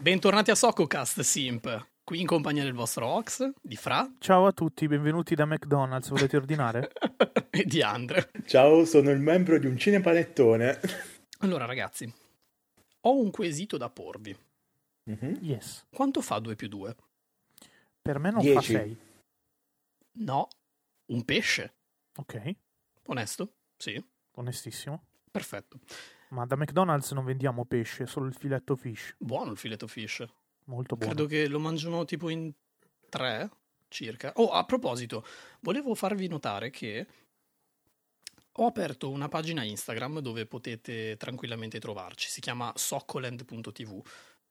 Bentornati a Soccocast Simp, qui in compagnia del vostro Ox, di Fra. Ciao a tutti, benvenuti da McDonald's, volete ordinare? e di Andre. Ciao, sono il membro di un cinepanettone. Allora ragazzi, ho un quesito da porvi. Mm-hmm. Yes. Quanto fa 2 più 2? Per me non Dieci. fa 6. No, un pesce. Ok. Onesto? Sì. Onestissimo. Perfetto. Ma da McDonald's non vendiamo pesce, solo il filetto fish. Buono il filetto fish. Molto buono. Credo che lo mangiano tipo in tre circa. Oh, a proposito, volevo farvi notare che ho aperto una pagina Instagram dove potete tranquillamente trovarci. Si chiama soccoland.tv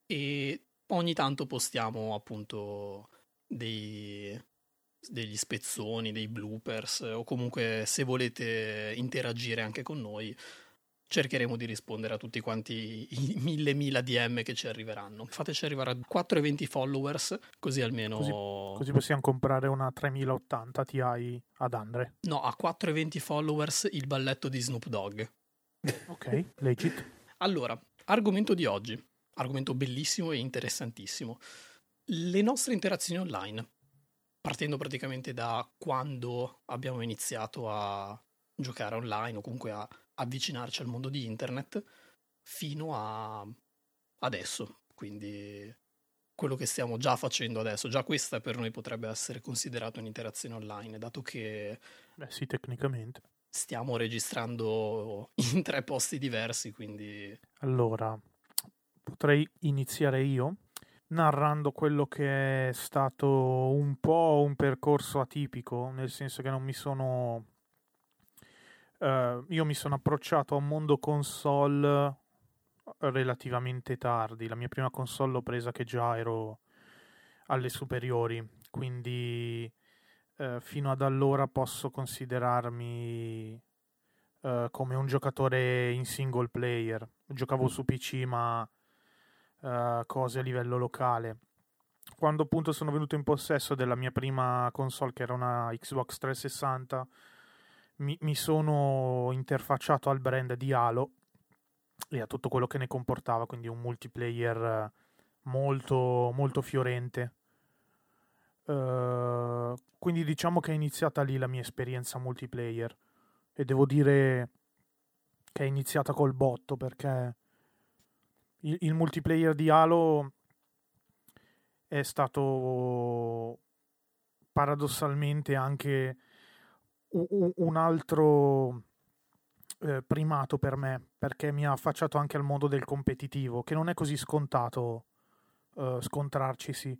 e ogni tanto postiamo appunto dei, degli spezzoni, dei bloopers o comunque se volete interagire anche con noi cercheremo di rispondere a tutti quanti i mille mila DM che ci arriveranno. Fateci arrivare a 420 followers, così almeno... Così, così possiamo comprare una 3080 Ti ad Andre. No, a 420 followers il balletto di Snoop Dogg. Ok, legit. Allora, argomento di oggi. Argomento bellissimo e interessantissimo. Le nostre interazioni online. Partendo praticamente da quando abbiamo iniziato a giocare online o comunque a avvicinarci al mondo di internet fino a adesso. Quindi quello che stiamo già facendo adesso, già questa per noi potrebbe essere considerata un'interazione online, dato che... Beh sì, tecnicamente. Stiamo registrando in tre posti diversi, quindi... Allora, potrei iniziare io narrando quello che è stato un po' un percorso atipico, nel senso che non mi sono Uh, io mi sono approcciato a un mondo console relativamente tardi. La mia prima console l'ho presa che già ero alle superiori, quindi uh, fino ad allora posso considerarmi uh, come un giocatore in single player. Giocavo su PC, ma cose a livello locale. Quando appunto sono venuto in possesso della mia prima console, che era una Xbox 360 mi, mi sono interfacciato al brand di Halo e a tutto quello che ne comportava, quindi un multiplayer molto, molto fiorente. Uh, quindi diciamo che è iniziata lì la mia esperienza multiplayer e devo dire che è iniziata col botto perché il, il multiplayer di Halo è stato paradossalmente anche un altro eh, primato per me, perché mi ha affacciato anche al mondo del competitivo, che non è così scontato eh, scontrarci, sì.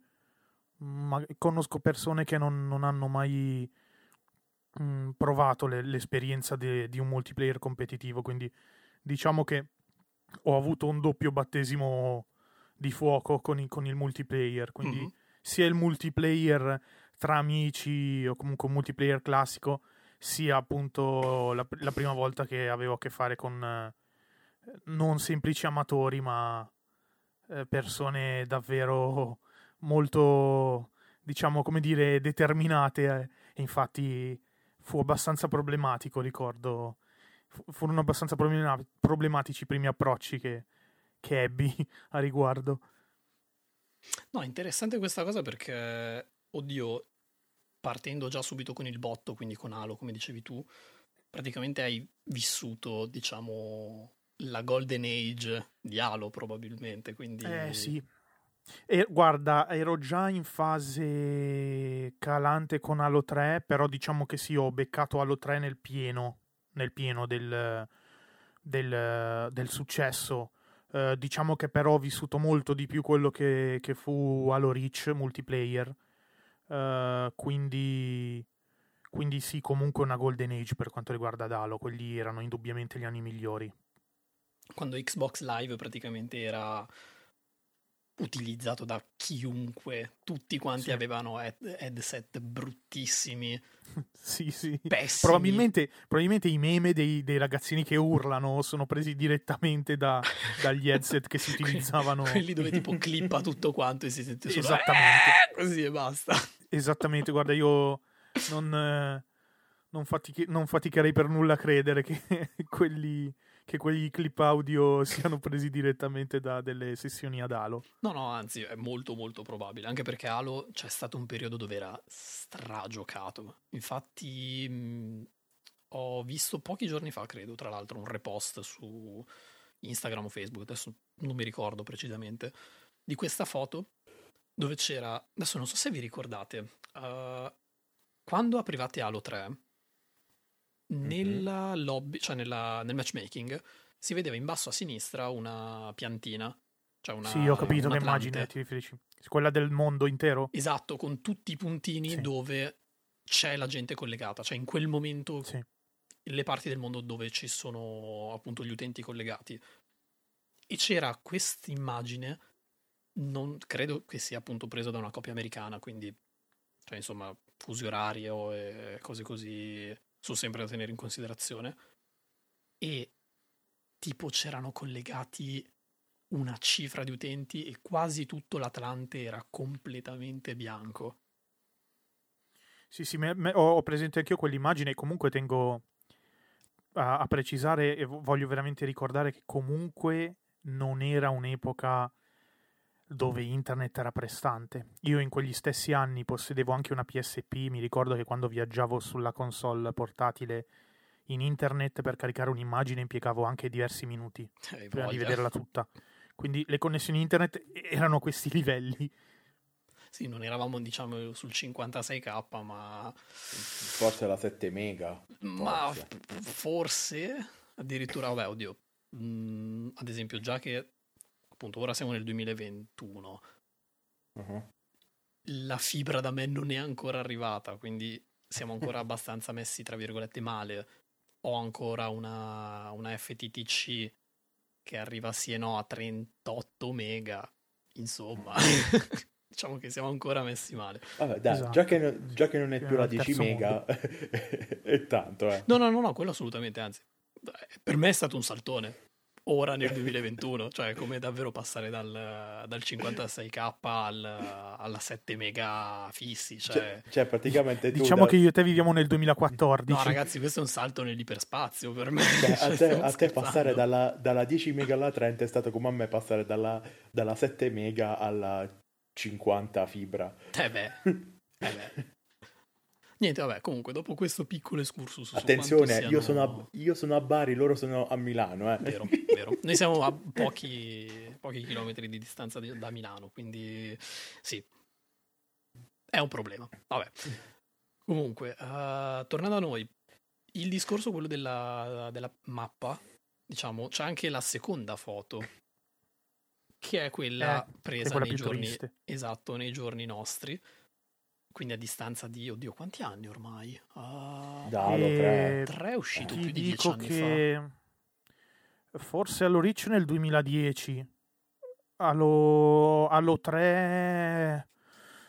Ma conosco persone che non, non hanno mai mh, mm, provato le, l'esperienza de, di un multiplayer competitivo, quindi diciamo che ho avuto un doppio battesimo di fuoco con, i, con il multiplayer, quindi mm-hmm. sia il multiplayer tra amici o comunque un multiplayer classico, sia appunto la, la, prima volta che avevo a che fare con eh, non semplici amatori, ma eh, persone davvero molto, diciamo, come dire, determinate. Eh. E infatti fu abbastanza problematico, ricordo. Furono abbastanza problematici i primi approcci che, che ebbi a riguardo. No, interessante questa cosa perché, oddio, partendo già subito con il botto, quindi con Halo, come dicevi tu, praticamente hai vissuto, diciamo, la golden age di Halo probabilmente, quindi... Eh sì. E, guarda, ero già in fase calante con Halo 3, però diciamo che sì, ho beccato Halo 3 nel pieno, nel pieno del, del, del successo. Uh, diciamo che però ho vissuto molto di più quello che, che fu Halo Reach multiplayer Uh, quindi, quindi sì, comunque una golden age per quanto riguarda Dalo, quelli erano indubbiamente gli anni migliori. Quando Xbox Live praticamente era utilizzato da chiunque, tutti quanti sì. avevano head- headset bruttissimi. sì, sì. Pessimi. Probabilmente, probabilmente i meme dei, dei, ragazzini che urlano sono presi direttamente da, dagli headset che si utilizzavano. Quelli dove tipo clippa tutto quanto e si sente solo Esattamente. Eh, così e basta. esattamente, guarda, io non, non, fatichi- non faticherei per nulla a credere che quelli che quei clip audio siano presi direttamente da delle sessioni ad Halo. No, no, anzi, è molto molto probabile, anche perché Halo c'è stato un periodo dove era stragiocato. Infatti mh, ho visto pochi giorni fa, credo, tra l'altro, un repost su Instagram o Facebook, adesso non mi ricordo precisamente, di questa foto dove c'era, adesso non so se vi ricordate, uh, quando aprivate Halo 3 nella lobby, cioè nella, nel matchmaking, si vedeva in basso a sinistra una piantina. Cioè una, sì, ho capito che immagine ti riferisci. Quella del mondo intero? Esatto, con tutti i puntini sì. dove c'è la gente collegata, cioè in quel momento sì. le parti del mondo dove ci sono appunto gli utenti collegati. E c'era questa immagine, non credo che sia appunto presa da una copia americana, quindi cioè insomma fusi orario e cose così sono sempre da tenere in considerazione. E tipo c'erano collegati una cifra di utenti e quasi tutto l'Atlante era completamente bianco. Sì, sì, me, me, ho presente anch'io quell'immagine e comunque tengo a, a, precisare e voglio veramente ricordare che comunque non era un'epoca dove internet era prestante. Io in quegli stessi anni possedevo anche una PSP, mi ricordo che quando viaggiavo sulla console portatile in internet per caricare un'immagine impiegavo anche diversi minuti eh, prima di vederla tutta. Quindi le connessioni internet erano a questi livelli. Sì, non eravamo diciamo sul 56k, ma forse la 7 mega. Ma forse, forse addirittura, vabbè, oddio. Mm, ad esempio, già che appunto ora siamo nel 2021, uh-huh. la fibra da me non è ancora arrivata, quindi siamo ancora abbastanza messi, tra virgolette, male. Ho ancora una, una FTTC che arriva sì e no a 38 mega, insomma. diciamo che siamo ancora messi male. Vabbè, dai, esatto. già, che, già, che, non è più la 10 mega, è tanto, eh. No, no, no, no, quello assolutamente, anzi, per me è stato un saltone ora nel 2021, cioè come davvero passare dal, dal 56k al, alla 7 mega fissi. Cioè, cioè, cioè praticamente diciamo da... che io e te viviamo nel 2014. No, ragazzi, questo è un salto nell'iperspazio per me. Cioè, a, te, a te, passare dalla, dalla, 10 mega alla 30 è stato come a me passare dalla, dalla 7 mega alla 50 fibra. Eh beh. Eh beh. Niente, vabbè, comunque, dopo questo piccolo excursus. Attenzione, siano... io, sono a, io, sono a, Bari, loro sono a Milano. Eh. Vero, vero. Noi siamo a pochi, pochi chilometri di distanza di, da Milano, quindi sì, è un problema. Vabbè. Comunque, uh, tornando a noi, il discorso, quello della, della mappa, diciamo, c'è anche la seconda foto, che è quella eh, presa quella nei giorni, triste. esatto, nei giorni nostri quindi a distanza di, oddio, quanti anni ormai? Uh, Dalo, tre. tre è uscito Ti più di dieci anni che fa. Forse allo Rich nel 2010. Allo, allo 3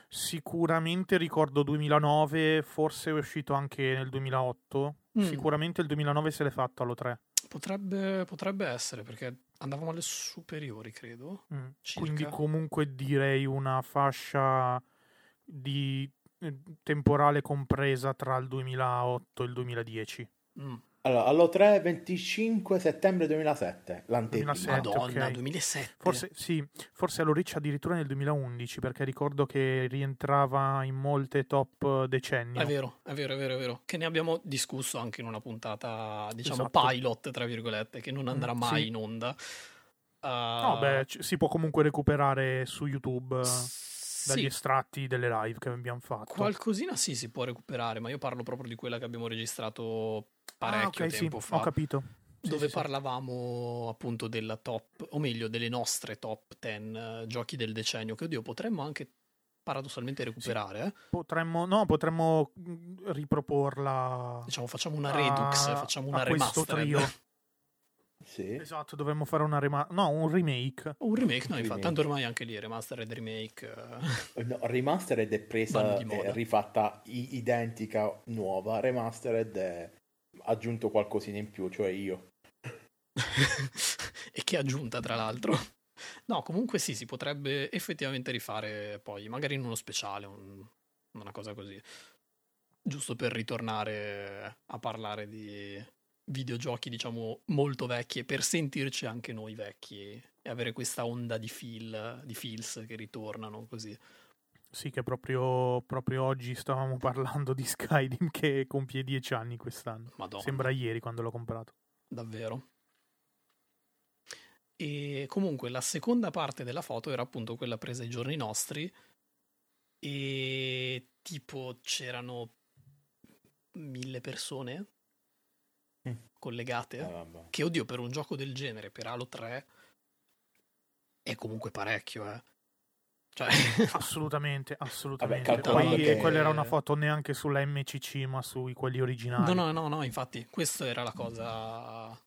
sicuramente ricordo 2009, forse è uscito anche nel 2008. Mm. Sicuramente il 2009 se l'è fatto allo 3. Potrebbe, potrebbe essere perché andavamo alle superiori, credo. Mm. Quindi comunque direi una fascia di eh, temporale compresa tra il 2008 e il 2010. Mm. Allora, allo 3 25 settembre 2007, l'anteprima. 2007, Madonna, okay. 2007. Forse, sì, forse allo Rich addirittura nel 2011, perché ricordo che rientrava in molte top decennio. È vero, è vero, è vero, è vero. Che ne abbiamo discusso anche in una puntata, diciamo, esatto. pilot, tra virgolette, che non andrà mm, mai sì. in onda. Uh... No, beh, c- si può comunque recuperare su YouTube. S- dagli sì. estratti delle live che abbiamo fatto. Qualcosina sì si può recuperare, ma io parlo proprio di quella che abbiamo registrato parecchio ah, okay, tempo sì, fa. Ho capito. Dove sì, parlavamo appunto della top, o meglio, delle nostre top 10 uh, eh, giochi del decennio, che oddio potremmo anche paradossalmente recuperare. Eh? Potremmo, no, potremmo mm, riproporla. Diciamo, facciamo una redux, a, facciamo una remastered. Sì. Esatto, dovremmo fare una rema- no, un remake. Un remake, no, infatti, tanto ormai anche lì remastered remake. Uh... No, remastered è presa e rifatta i- identica nuova, remastered è aggiunto qualcosina in più, cioè io. e che aggiunta, tra l'altro. No, comunque sì, si potrebbe effettivamente rifare poi, magari in uno speciale, un una cosa così. Giusto per ritornare a parlare di videogiochi, diciamo, molto vecchi e per sentirci anche noi vecchi e avere questa onda di feel, di feels che ritornano così. Sì, che proprio, proprio oggi stavamo parlando di Skyrim che compie dieci anni quest'anno. Madonna. Sembra ieri quando l'ho comprato. Davvero. E comunque la seconda parte della foto era appunto quella presa ai giorni nostri e tipo c'erano mille persone. Collegate. Ah, che oddio, per un gioco del genere, per Halo 3, è comunque parecchio, eh. Cioè... assolutamente, assolutamente. Vabbè, Poi che... quella era una foto neanche sulla MCC, ma sui quelli originali. No, no, no, no, infatti, questa era la cosa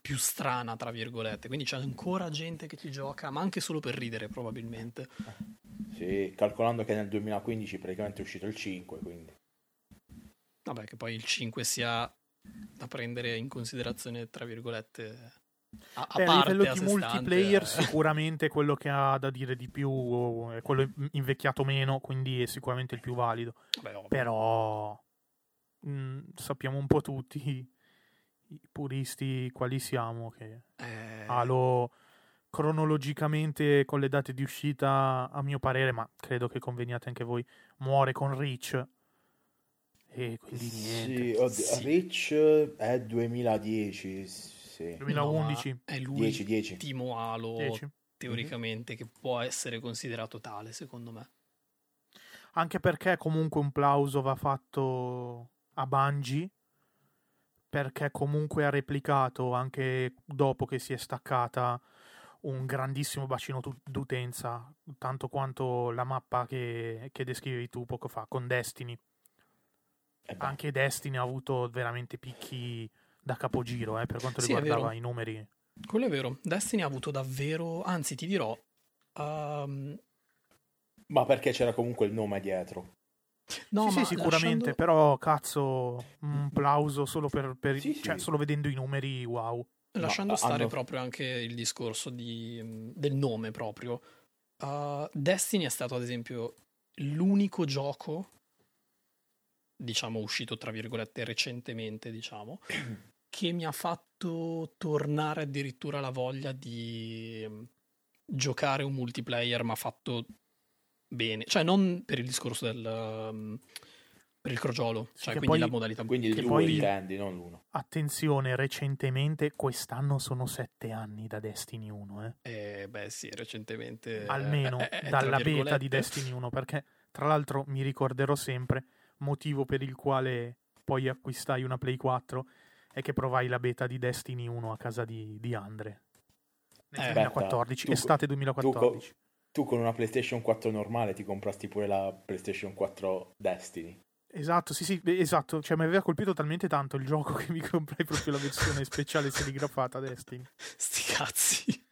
più strana, tra virgolette. Quindi c'è ancora gente che ci gioca, ma anche solo per ridere, probabilmente. Sì, calcolando che nel 2015 praticamente è uscito il 5, quindi. Vabbè, che poi il 5 sia da prendere in considerazione, tra virgolette, a, a, Beh, a livello di multiplayer eh. sicuramente quello che ha da dire di più è quello invecchiato meno, quindi è sicuramente il più valido. Beh, Però mh, mm, sappiamo un po' tutti i puristi quali siamo che eh... Halo cronologicamente con le date di uscita a mio parere, ma credo che conveniate anche voi, muore con Reach e quindi niente. Sì, sì. Reach è 2010, sì. 2011. No, è lui 10, 10. l'ultimo Halo 10. teoricamente mm-hmm. che può essere considerato tale, secondo me. Anche perché comunque un plauso va fatto a Bungie perché comunque ha replicato anche dopo che si è staccata un grandissimo bacino d'utenza, tanto quanto la mappa che, che descrivevi tu poco fa con Destiny. Eh anche Destiny ha avuto veramente picchi da capogiro eh, per quanto sì, riguardava i numeri. Quello è vero. Destiny ha avuto davvero, anzi ti dirò... Um... Ma perché c'era comunque il nome dietro. No, sì, sì sicuramente, lasciando... però cazzo, un plauso solo per, per sì, cioè, solo vedendo i numeri, wow. Lasciando no, stare hanno... proprio anche il discorso di, del nome proprio. Uh, Destiny è stato ad esempio l'unico gioco diciamo uscito tra virgolette recentemente diciamo che mi ha fatto tornare addirittura la voglia di mm, giocare un multiplayer, ma fatto bene. Cioè, non per il discorso del... Um, per il crogiolo, cioè quindi poi, la modalità quindi il 2 intendi, non l'uno. Attenzione, recentemente quest'anno sono sette anni da Destiny 1, eh. eh beh, sì, recentemente almeno eh, eh, dalla beta di Destiny 1, perché tra l'altro mi ricorderò sempre motivo per il quale poi acquistai una Play 4 è che provai la beta di Destiny 1 a casa di, di Andre. Nel eh, 2014, tu, estate 2014. Tu, tu, con una PlayStation 4 normale ti comprasti pure la PlayStation 4 Destiny. Esatto, sì, sì, esatto. Cioè, mi aveva colpito talmente tanto il gioco che mi comprai proprio la versione speciale serigrafata Destiny. Sti cazzi.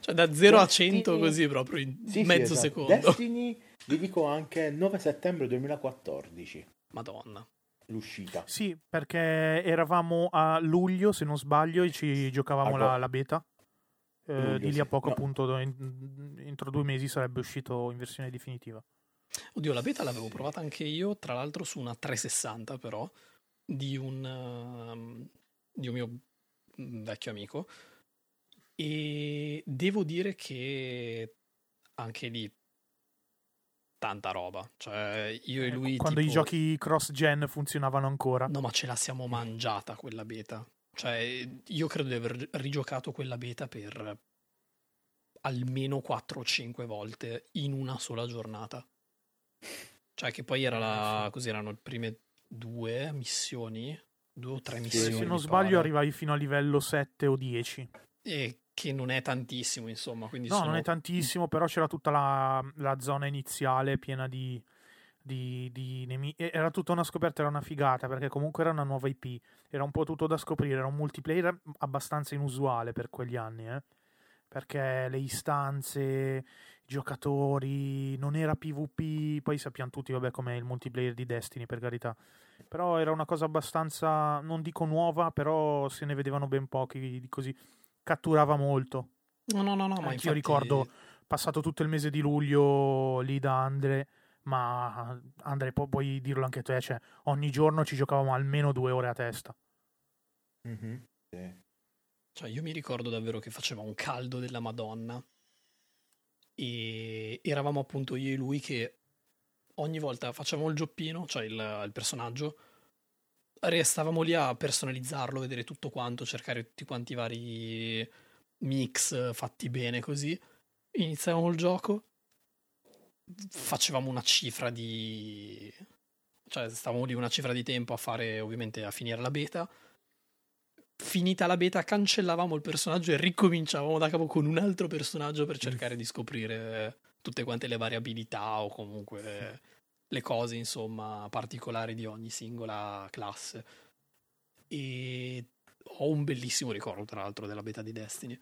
cioè, da 0 a 100 così proprio in sì, mezzo sì, esatto. secondo. Destiny, vi dico anche 9 settembre 2014. Madonna l'uscita. Sì, perché eravamo a luglio, se non sbaglio, e ci giocavamo la, la, beta. Eh, di lì a poco, no. appunto, in, entro due mesi sarebbe uscito in versione definitiva. Oddio, la beta l'avevo provata anche io, tra l'altro su una 360 però, di un, uh, di un mio vecchio amico. E devo dire che anche lì tanta roba. Cioè, io e lui. Quando tipo... i giochi cross-gen funzionavano ancora. No, ma ce la siamo mangiata quella beta. Cioè, io credo di aver rigiocato quella beta per almeno 4 o 5 volte in una sola giornata. Cioè, che poi era la. Eh, così erano le prime due missioni. Due o tre missioni. se non sbaglio, pare. arrivavi fino a livello 7 o 10. E che non è tantissimo, insomma. No, sono... non è tantissimo, però c'era tutta la, la zona iniziale piena di, di, di nemici. Era tutta una scoperta, era una figata, perché comunque era una nuova IP. Era un po' tutto da scoprire, era un multiplayer abbastanza inusuale per quegli anni, eh? Perché le istanze, i giocatori, non era PvP, poi sappiamo tutti, vabbè, com'è il multiplayer di Destiny, per carità. Però era una cosa abbastanza, non dico nuova, però se ne vedevano ben pochi di così catturava molto. No, no, no, no ma infatti... Io ricordo, passato tutto il mese di luglio lì da Andre, ma Andrea, pu- puoi dirlo anche te, cioè, ogni giorno ci giocavamo almeno due ore a testa. Mm-hmm. Sì. Cioè, io mi ricordo davvero che faceva un caldo della Madonna e eravamo appunto io e lui che ogni volta facevamo il gioppino, cioè il, il personaggio, restavamo lì a personalizzarlo, vedere tutto quanto, cercare tutti quanti i vari mix fatti bene così. Iniziavamo il gioco, facevamo una cifra di... cioè stavamo lì una cifra di tempo a fare, ovviamente, a finire la beta. Finita la beta, cancellavamo il personaggio e ricominciavamo da capo con un altro personaggio per cercare di scoprire tutte quante le variabilità o comunque le cose, insomma, particolari di ogni singola classe. E ho un bellissimo ricordo, tra l'altro, della beta di Destiny.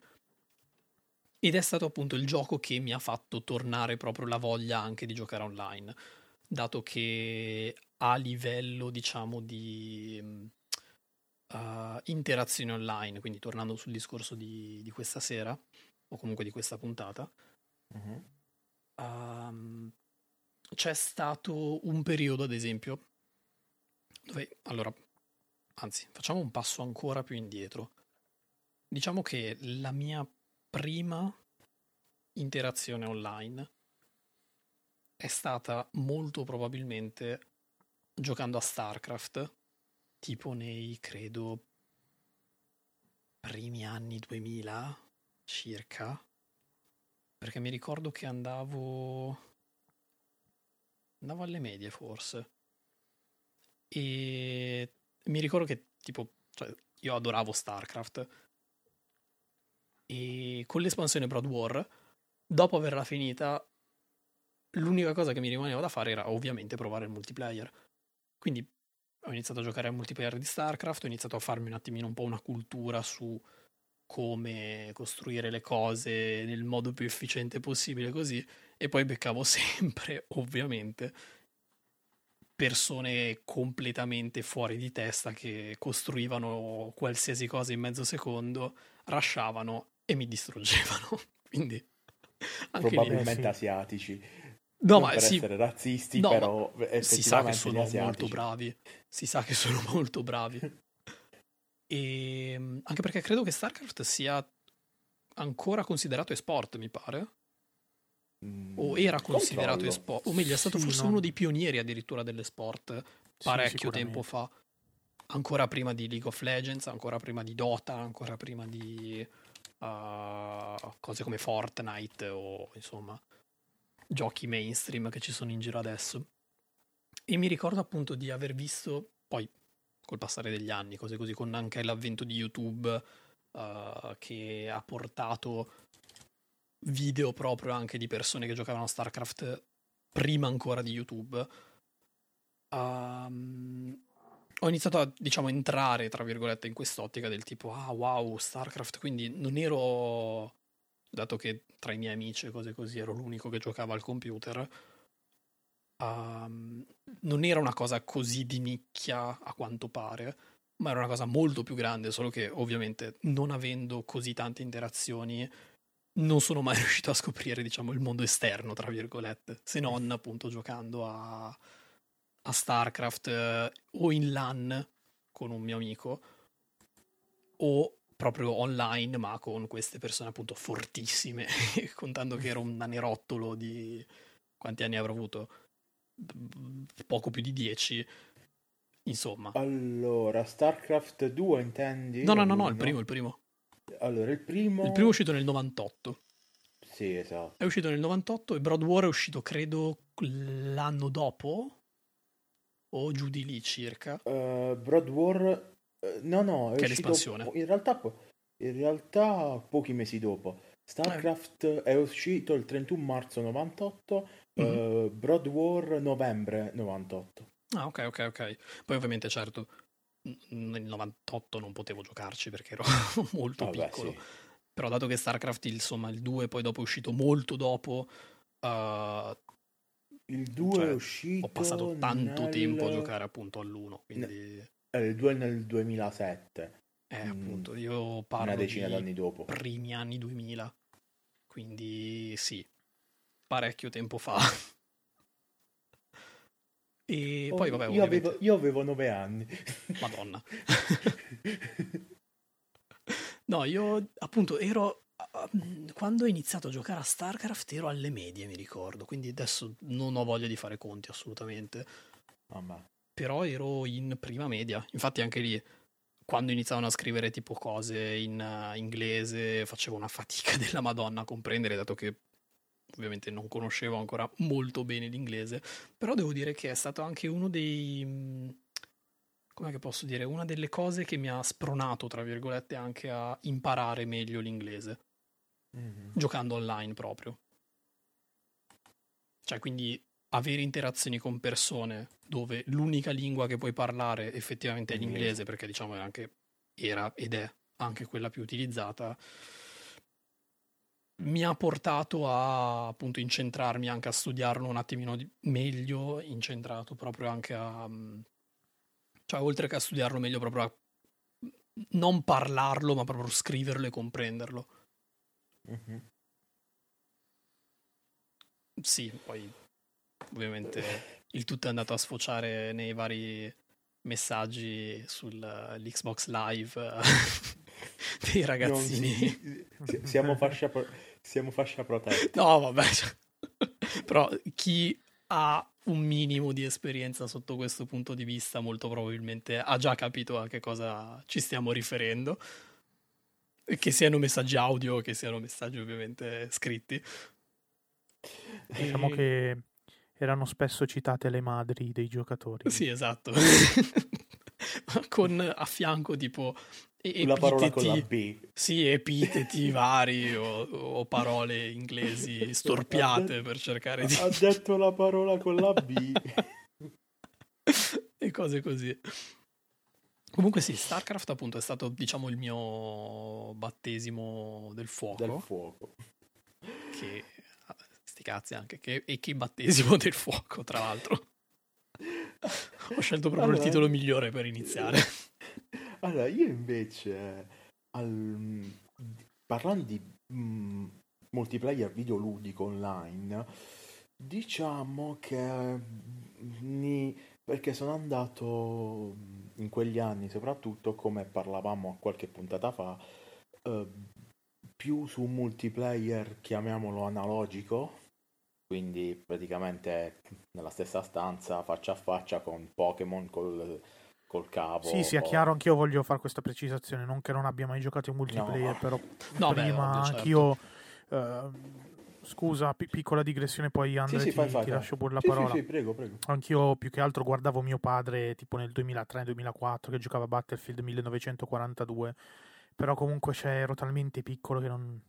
Ed è stato appunto il gioco che mi ha fatto tornare proprio la voglia anche di giocare online, dato che a livello, diciamo, di uh, interazione online, quindi tornando sul discorso di, di, questa sera, o comunque di questa puntata, uh-huh. um, c'è stato un periodo, ad esempio, dove, allora, anzi, facciamo un passo ancora più indietro. Diciamo che la mia prima interazione online è stata molto probabilmente giocando a StarCraft, tipo nei, credo, primi anni 2000 circa, perché mi ricordo che andavo andavo alle medie forse. E mi ricordo che tipo, cioè, io adoravo StarCraft. E con l'espansione Broad War, dopo averla finita, l'unica cosa che mi rimaneva da fare era ovviamente provare il multiplayer. Quindi ho iniziato a giocare al multiplayer di StarCraft, ho iniziato a farmi un attimino un po' una cultura su come costruire le cose nel modo più efficiente possibile così e poi beccavo sempre, ovviamente, persone completamente fuori di testa che costruivano qualsiasi cosa in mezzo secondo, rasciavano e mi distruggevano. Quindi probabilmente lì, asiatici. No, non ma per sì, essere razzisti, no, però si sa che sono molto bravi. Si sa che sono molto bravi. E ehm, anche perché credo che StarCraft sia ancora considerato esport, mi pare. Mm, o era considerato controllo. esport, o meglio, è stato sì, forse no. uno dei pionieri addirittura dell'esport parecchio sì, tempo fa. Ancora prima di League of Legends, ancora prima di Dota, ancora prima di uh, cose come Fortnite o insomma giochi mainstream che ci sono in giro adesso. E mi ricordo appunto di aver visto, poi col passare degli anni, cose così, con anche l'avvento di YouTube uh, che ha portato video proprio anche di persone che giocavano a StarCraft prima ancora di YouTube. Um, ho iniziato a, diciamo, entrare, tra virgolette, in quest'ottica del tipo, ah, wow, StarCraft, quindi non ero, dato che tra i miei amici e cose così ero l'unico che giocava al computer, um, non era una cosa così di nicchia a quanto pare, ma era una cosa molto più grande, solo che ovviamente non avendo così tante interazioni non sono mai riuscito a scoprire, diciamo, il mondo esterno, tra virgolette, se non appunto giocando a, a StarCraft eh, o in LAN con un mio amico o proprio online, ma con queste persone appunto fortissime, contando che ero un nanerottolo di quanti anni avrò avuto? Poco più di 10. Insomma. Allora, StarCraft 2 intendi? No, no, no, no, il primo, il primo. Allora, il primo... Il primo è uscito nel 98. Sì, esatto. È uscito nel 98 e Broad War è uscito, credo, l'anno dopo o giù di lì circa. Uh, Broad War... Uh, no, no, è, che è l'espansione. In realtà, in realtà pochi mesi dopo. StarCraft eh. è uscito il 31 marzo 98, mm-hmm. uh, Broad War novembre 98. Ah, ok, ok, ok. Poi ovviamente, certo, nel 98 non potevo giocarci perché ero molto Vabbè, piccolo. Sì. Però dato che StarCraft, insomma, il 2 poi dopo è uscito molto dopo... Uh, il 2 cioè, è uscito... Ho passato tanto nel... tempo a giocare appunto all'1, quindi... Eh, il 2 nel 2007. Eh, mm, appunto, io parlo una decina d'anni dopo. primi anni 2000. Quindi sì, parecchio tempo fa. E Oh, poi, vabbè, io, ovviamente- avevo, io avevo nove anni. Madonna. No, io appunto ero. Quando ho iniziato a giocare a StarCraft ero alle medie, mi ricordo. Quindi adesso non ho voglia di fare conti assolutamente. Mamma. Però ero in prima media. Infatti, anche lì, quando iniziavano a scrivere tipo cose in eh, inglese, facevo una fatica della Madonna a comprendere, dato che ovviamente non conoscevo ancora molto bene l'inglese. Però devo dire che è stato anche uno dei. mh, Com'è che posso dire? Una delle cose che mi ha spronato, tra virgolette, anche a imparare meglio l'inglese, Mhm. giocando online proprio. Cioè, quindi avere interazioni con persone dove l'unica lingua che puoi parlare effettivamente è Inglese. l'inglese, perché diciamo è anche era ed è anche quella più utilizzata, mi ha portato a appunto incentrarmi anche a studiarlo un attimino meglio, incentrato proprio anche a... mm, cioè oltre che a studiarlo meglio proprio a non parlarlo, ma proprio scriverlo e comprenderlo. Mhm. Sì, poi ovviamente il tutto è andato a sfociare nei vari messaggi sull'Xbox Live eh, dei ragazzini. si- si- siamo, fascia pro- siamo fascia protetta. No, vabbè. cioè, Però chi ha un minimo di esperienza sotto questo punto di vista molto probabilmente ha già capito a che cosa ci stiamo riferendo. Che siano messaggi audio, che siano messaggi ovviamente scritti. Diciamo E- che erano spesso citate le madri dei giocatori. Sì, esatto. con a fianco tipo e- La parola con la B. sì, epiteti vari o, o parole inglesi storpiate per cercare di Ha detto la parola con la B. e cose così. Comunque sì, StarCraft appunto è stato diciamo il mio battesimo del fuoco, Del fuoco. che sti cazzi anche che, e che battesimo del fuoco tra l'altro. Ho scelto proprio Allora- il titolo migliore per iniziare. Allora, io invece, al- parlando di mm, multiplayer videoludico online, diciamo che ni- perché sono andato in quegli anni, soprattutto come parlavamo qualche puntata fa, eh, più su un multiplayer, chiamiamolo analogico, quindi praticamente nella stessa stanza, faccia a faccia con Pokémon col, col cavo. Sì, sia o- chiaro, anch'io voglio fare questa precisazione, non che non abbia mai giocato in multiplayer, No. però No, beh, prima ovvio, certo. anch'io... eh, scusa, pi- piccola digressione, poi Andre sì, ti, fai, fai, ti fai. lascio pure la Sì, parola. Sì, sì, prego, prego. Anch'io più che altro guardavo mio padre tipo nel 2003-2004 che giocava a Battlefield 1942, però comunque cioè, ero talmente piccolo che non,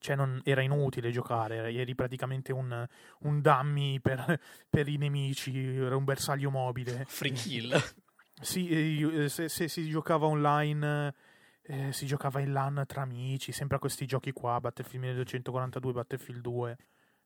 cioè, non- era inutile giocare, eri praticamente un, un dummy per, per i nemici, era un bersaglio mobile. Free kill. Sì, eh, eh, se, se si giocava online, eh, si giocava in LAN tra amici, sempre a questi giochi qua, Battlefield 1942, Battlefield 2,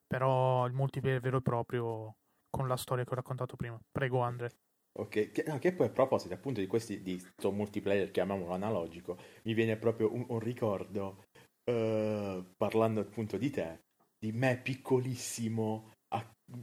però il multiplayer vero e proprio con la storia che ho raccontato prima. Prego Andre. Ok, che, ah, che poi a proposito appunto di questi di sto multiplayer, chiamiamolo analogico, mi viene proprio un, un ricordo, eh, parlando appunto di te, di me piccolissimo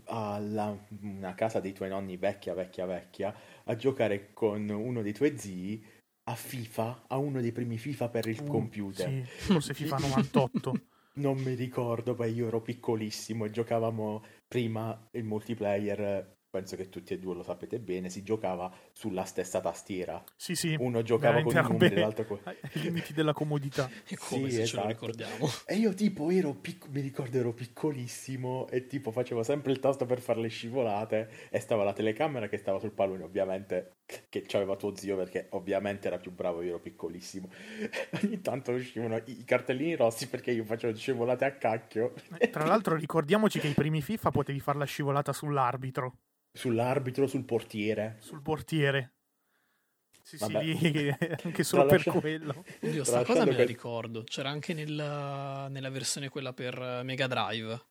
alla una casa dei tuoi nonni vecchia, vecchia, vecchia, a giocare con uno dei tuoi zii a FIFA, a uno dei primi FIFA per il Uh, computer. Sì, forse FIFA 98. Non mi ricordo, poi io ero piccolissimo e giocavamo prima il multiplayer, penso che tutti e due lo sapete bene, si giocava sulla stessa tastiera. Sì, sì. Uno giocava con i numeri, l'altro con... ai limiti della comodità. E come Sì, se ce lo esatto. ricordiamo. E io tipo ero pic- mi ricordo ero piccolissimo e tipo facevo sempre il tasto per fare le scivolate e stava la telecamera che stava sul pallone, ovviamente che c'aveva tuo zio perché ovviamente era più bravo, io ero piccolissimo. Ogni tanto uscivano i i cartellini rossi perché io facevo scivolate a cacchio. Eh, Tra l'altro ricordiamoci che i primi FIFA potevi fare la scivolata sull'arbitro, Sull'arbitro, sul portiere. sul portiere. Sì, sì, Vabbè. lì, anche solo per quello. Oddio, sta cosa me la ricordo. C'era anche nella, nella versione quella per Mega Drive.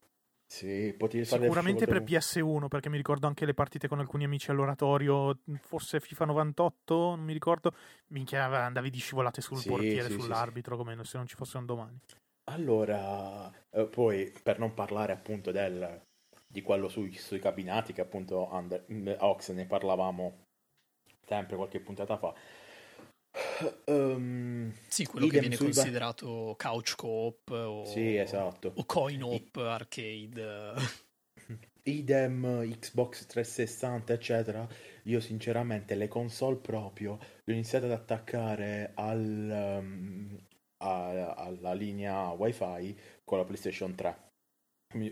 Sì, potevi fare le Sicuramente per scivolate- PS1, perché mi ricordo anche le partite con alcuni amici all'oratorio, forse FIFA 98, non mi ricordo. Minchia, andavi di scivolate sul Sì, portiere, sì, sì, sull'arbitro, come se non ci fosse un domani. Allora, eh, poi per non parlare appunto del di quello sui, sui cabinati che appunto Under, mm, Ox ne parlavamo sempre qualche puntata fa. Um, sì, quello che viene considerato ba- couch co-op o, sì, esatto. o coin op I- arcade. Idem Xbox 360, eccetera. Io sinceramente le console proprio le ho iniziate ad attaccare al, um, a, alla linea wifi con la PlayStation 3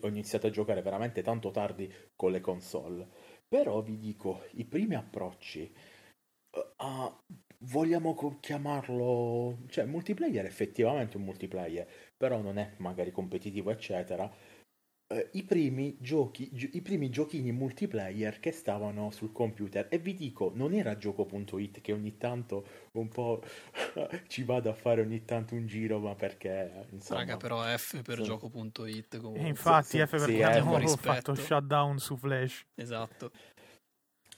ho iniziato a giocare veramente tanto tardi con le console. Però vi dico, i primi approcci uh, vogliamo chiamarlo, cioè multiplayer è effettivamente un multiplayer, però non è magari competitivo, eccetera eh, i, primi giochi, gi- i primi giochini multiplayer che stavano sul computer e vi dico non era gioco.it che ogni tanto un po' ci vado a fare ogni tanto un giro ma perché insomma raga però F per sì. gioco.it comunque. E infatti sì, F perché sì, abbiamo fatto shutdown su Flash esatto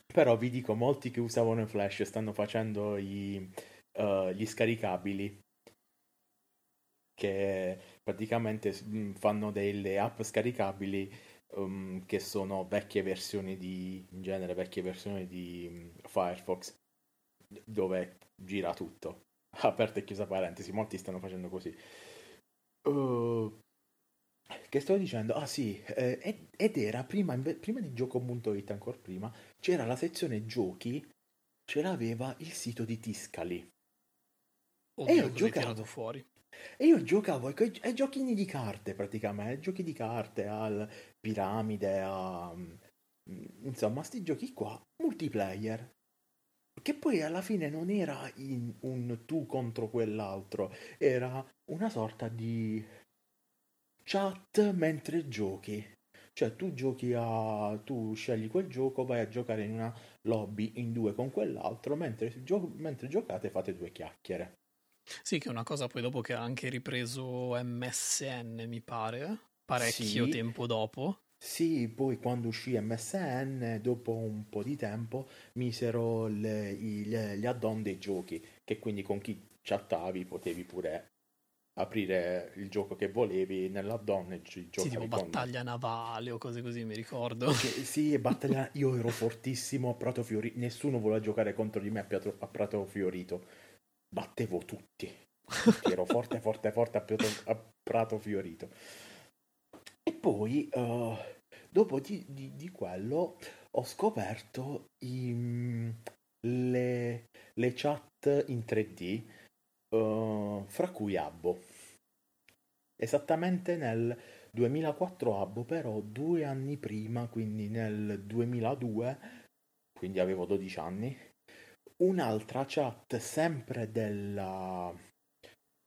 però vi dico molti che usavano Flash stanno facendo i, uh, gli scaricabili che praticamente mm, fanno delle app scaricabili um, che sono vecchie versioni di, in genere vecchie versioni di um, Firefox dove gira tutto. Aperta e chiusa parentesi, molti stanno facendo così. Uh, che sto dicendo? Ah sì, eh, ed era prima, prima di gioco.it, ancora prima, c'era la sezione giochi, ce l'aveva il sito di Tiscali. Oddio, e io giocavo fuori. E io giocavo ai, ai giochini di carte praticamente, giochi di carte, al piramide, a... Mm, insomma, sti giochi qua, multiplayer. Che poi alla fine non era un tu contro quell'altro, era una sorta di chat mentre giochi. Cioè tu giochi a... tu scegli quel gioco, vai a giocare in una lobby in due con quell'altro, mentre, gio... mentre giocate fate due chiacchiere. Sì, che è una cosa poi dopo che ha anche ripreso MSN, mi pare, parecchio sì. tempo dopo. Sì, poi quando uscì MSN, dopo un po' di tempo, misero le, i, le, gli add-on dei giochi, che quindi con chi chattavi potevi pure aprire il gioco che volevi nell'add-on e ci giocavi Sì, tipo con... battaglia navale o cose così, mi ricordo. Che, sì, battaglia... Io ero fortissimo a Prato Fiorito, nessuno voleva giocare contro di me a Prato, a Prato Fiorito battevo tutti. tutti ero forte, forte, forte a Prato, a Prato Fiorito. E poi, uh, dopo di, di, di, quello, ho scoperto i, le, le, chat in 3D, uh, eh, fra cui Abbo. Esattamente nel 2004 Abbo, però due anni prima, quindi nel 2002, quindi avevo 12 anni, un'altra chat sempre della,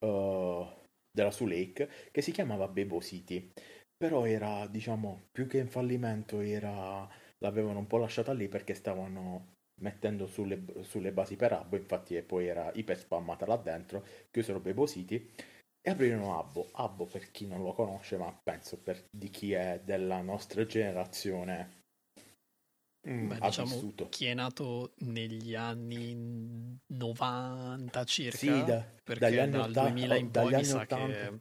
uh, della su Lake che si chiamava Bebo City. Però era diciamo più che in fallimento era l'avevano un po' lasciata lì perché stavano mettendo sulle, sulle basi per Abbo. Infatti poi era iper spammata là dentro. Chiusero Bebo City e aprirono Abbo. Abbo per chi non lo conosce ma penso per di chi è della nostra generazione Mm, Beh, diciamo vissuto. chi è nato negli anni 90 circa, sì, da, perché dal 80, 2000 in poi mi sa 80. che...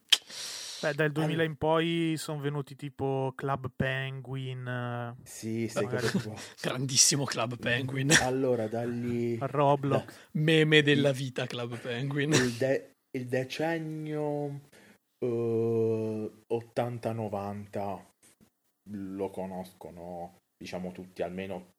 Beh, dal 2000 in poi sono venuti tipo Club Penguin. Sì, sai Grandissimo Club Penguin. Allora, dagli... Roblox. Da... Meme della vita Club Penguin. Il, de... il decennio uh, 80-90 lo conoscono diciamo tutti, almeno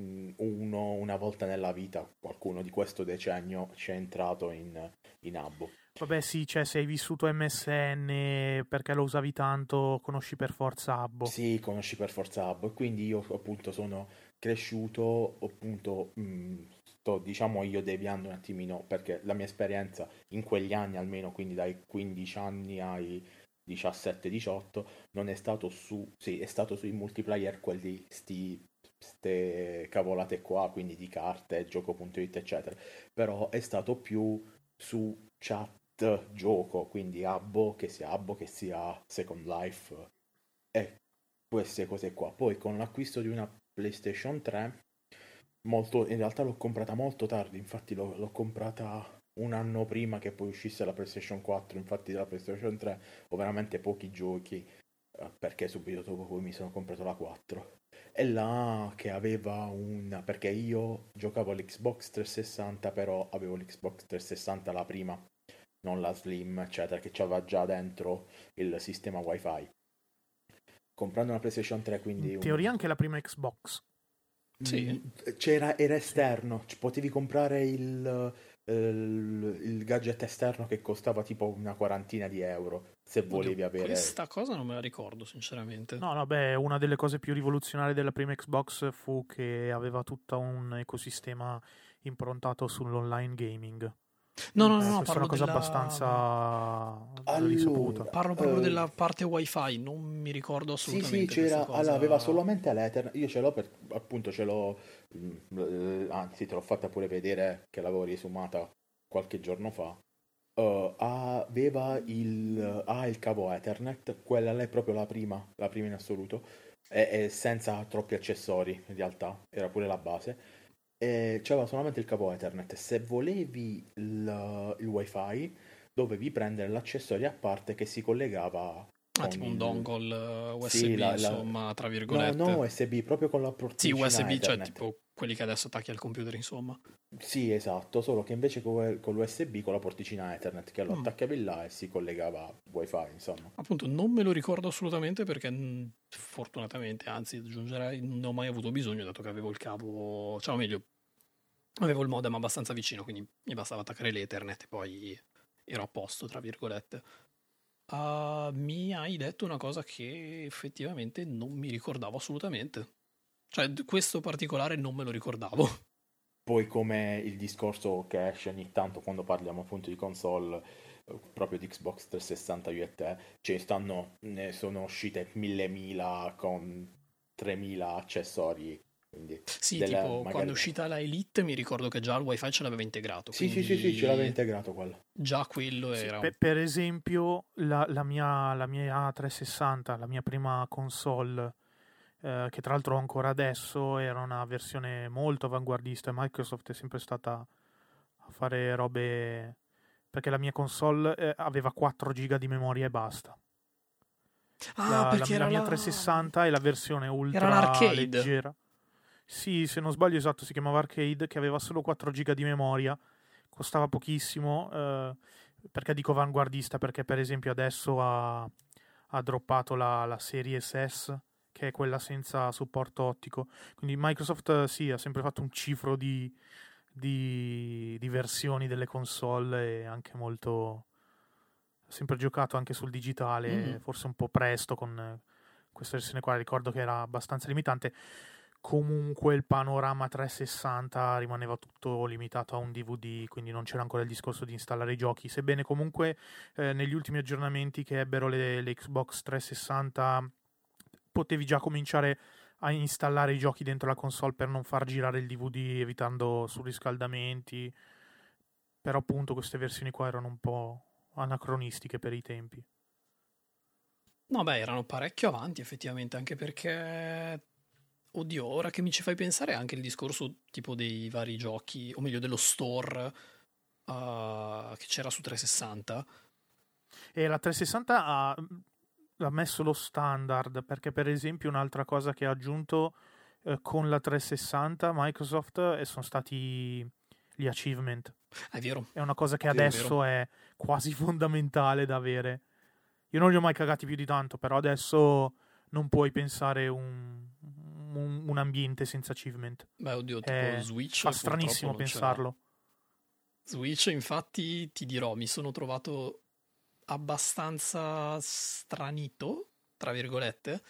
mm, uno, una volta nella vita, qualcuno di questo decennio ci è entrato in, in Abbo. Vabbè sì, cioè se hai vissuto MSN perché lo usavi tanto, conosci per forza Abbo. Sì, conosci per forza Abbo e quindi io appunto sono cresciuto, appunto, mh, mm, sto diciamo io deviando un attimino perché la mia esperienza in quegli anni almeno, quindi dai 15 anni ai 17-18 non è stato su sì è stato sui multiplayer quelli sti ste cavolate qua quindi di carte gioco.it eccetera. Però è stato più su chat gioco quindi Abbo che sia Abbo che sia Second Life e queste cose qua. Poi con l'acquisto di una PlayStation 3 molto in realtà l'ho comprata molto tardi infatti l'ho, l'ho comprata un anno prima che poi uscisse la PlayStation 4, infatti della PlayStation 3 ho veramente pochi giochi eh, perché subito dopo poi mi sono comprato la 4. E là che aveva una... perché io giocavo all'Xbox 360, però avevo l'Xbox 360 la prima, non la Slim, eccetera, che aveva già dentro il sistema wifi. Comprando una PlayStation 3, quindi... In teoria un... anche la prima Xbox. Sì. Mm, c'era, era esterno, potevi comprare il, il, gadget esterno che costava tipo una quarantina di euro se volevi Oddio, avere... Questa cosa non me la ricordo sinceramente. No, no, beh, una delle cose più rivoluzionarie della prima Xbox fu che aveva tutto un ecosistema improntato sull'online gaming. No, no, no, eh, no questa è parlo una cosa della... abbastanza allora, risaputa. Parlo proprio eh, della parte wifi, non mi ricordo Sì, assolutamente. sì, c'era, questa cosa. allora, aveva solamente l'Ethernet, io ce l'ho per, appunto ce l'ho, mm, eh, anzi te l'ho fatta pure vedere che l'avevo riesumata qualche giorno fa. Uh, aveva il, ha il cavo Ethernet, quella là è proprio la prima, la prima in assoluto, e, e senza troppi accessori in realtà, era pure la base. E c'aveva solamente il cavo Ethernet. Se volevi il, il wifi, dovevi prendere l'accessorio a parte che si collegava Ah, tipo un dongle eh, USB, Sì, la- la- insomma, tra No, virgolette. no, USB proprio con la sì, porticina USB, cioè Ethernet. tipo quelli che adesso attacchi al computer, insomma. Sì, esatto, solo che invece con, con l'USB con la porticina Ethernet che lo Mm. attaccavi là e si collegava wifi, insomma. Appunto, non me lo ricordo assolutamente perché mh, fortunatamente, anzi, aggiungerei, non ne ho mai avuto bisogno dato che avevo il cavo, cioè o meglio, avevo il modem abbastanza vicino, quindi mi bastava attaccare l'Ethernet e poi ero a posto, tra virgolette. Ah, mi hai detto una cosa che effettivamente non mi ricordavo assolutamente. Cioè, questo particolare non me lo ricordavo. Poi come il discorso che esce ogni tanto quando parliamo appunto di console eh, proprio di Xbox 360 io e te, cioè stanno, ne sono uscite mille mila con 3000 accessori, quindi Sì, Della- tipo magari- quando è uscita la Elite mi ricordo che già il wifi ce l'aveva integrato. sì, sì, sì, sì, ce l'aveva integrato quello. Già quello Sì, era... per, per esempio, la, la mia, la mia 360, la mia prima console, eh, che tra l'altro ancora adesso, era una versione molto avanguardista. Microsoft è sempre stata a fare robe. Perché la mia console eh, aveva 4 giga di memoria e basta. Ah, la, la- perché la era mia la- 360 è la versione ultra l'arcade. leggera. Sì, se non sbaglio, esatto, si chiamava arcade, che aveva solo 4 giga di memoria, costava pochissimo. eh, perché dico avanguardista? Perché per esempio adesso ha, ha droppato la, la serie SS, che è quella senza supporto ottico. Quindi Microsoft eh, sì, ha sempre fatto un cifro di, di, di versioni delle console e anche molto... Ha sempre giocato anche sul digitale, Mhm. forse un po' presto con questa versione qua, ricordo che era abbastanza limitante. Comunque il panorama 360 rimaneva tutto limitato a un DVD, quindi non c'era ancora il discorso di installare i giochi. Sebbene comunque eh, negli ultimi aggiornamenti che ebbero le, le Xbox 360 potevi già cominciare a installare i giochi dentro la console per non far girare il DVD evitando surriscaldamenti. Però appunto queste versioni qua erano un po' anacronistiche per i tempi. No, beh, erano parecchio avanti effettivamente, anche perché... Oddio, ora che mi ci fai pensare anche il discorso tipo dei vari giochi, o meglio dello store uh, che c'era su 360. E la 360 ha, ha messo lo standard perché per esempio un'altra cosa che ha aggiunto eh, con la 360 Microsoft eh, sono stati gli achievement. È vero. È una cosa che è adesso è quasi fondamentale da avere. Io non li ho mai cagati più di tanto, però adesso non puoi pensare un, un, un ambiente senza achievement. Beh, oddio, tipo È- Switch. Fa stranissimo pensarlo. Switch, infatti, ti dirò, mi sono trovato abbastanza stranito, tra virgolette,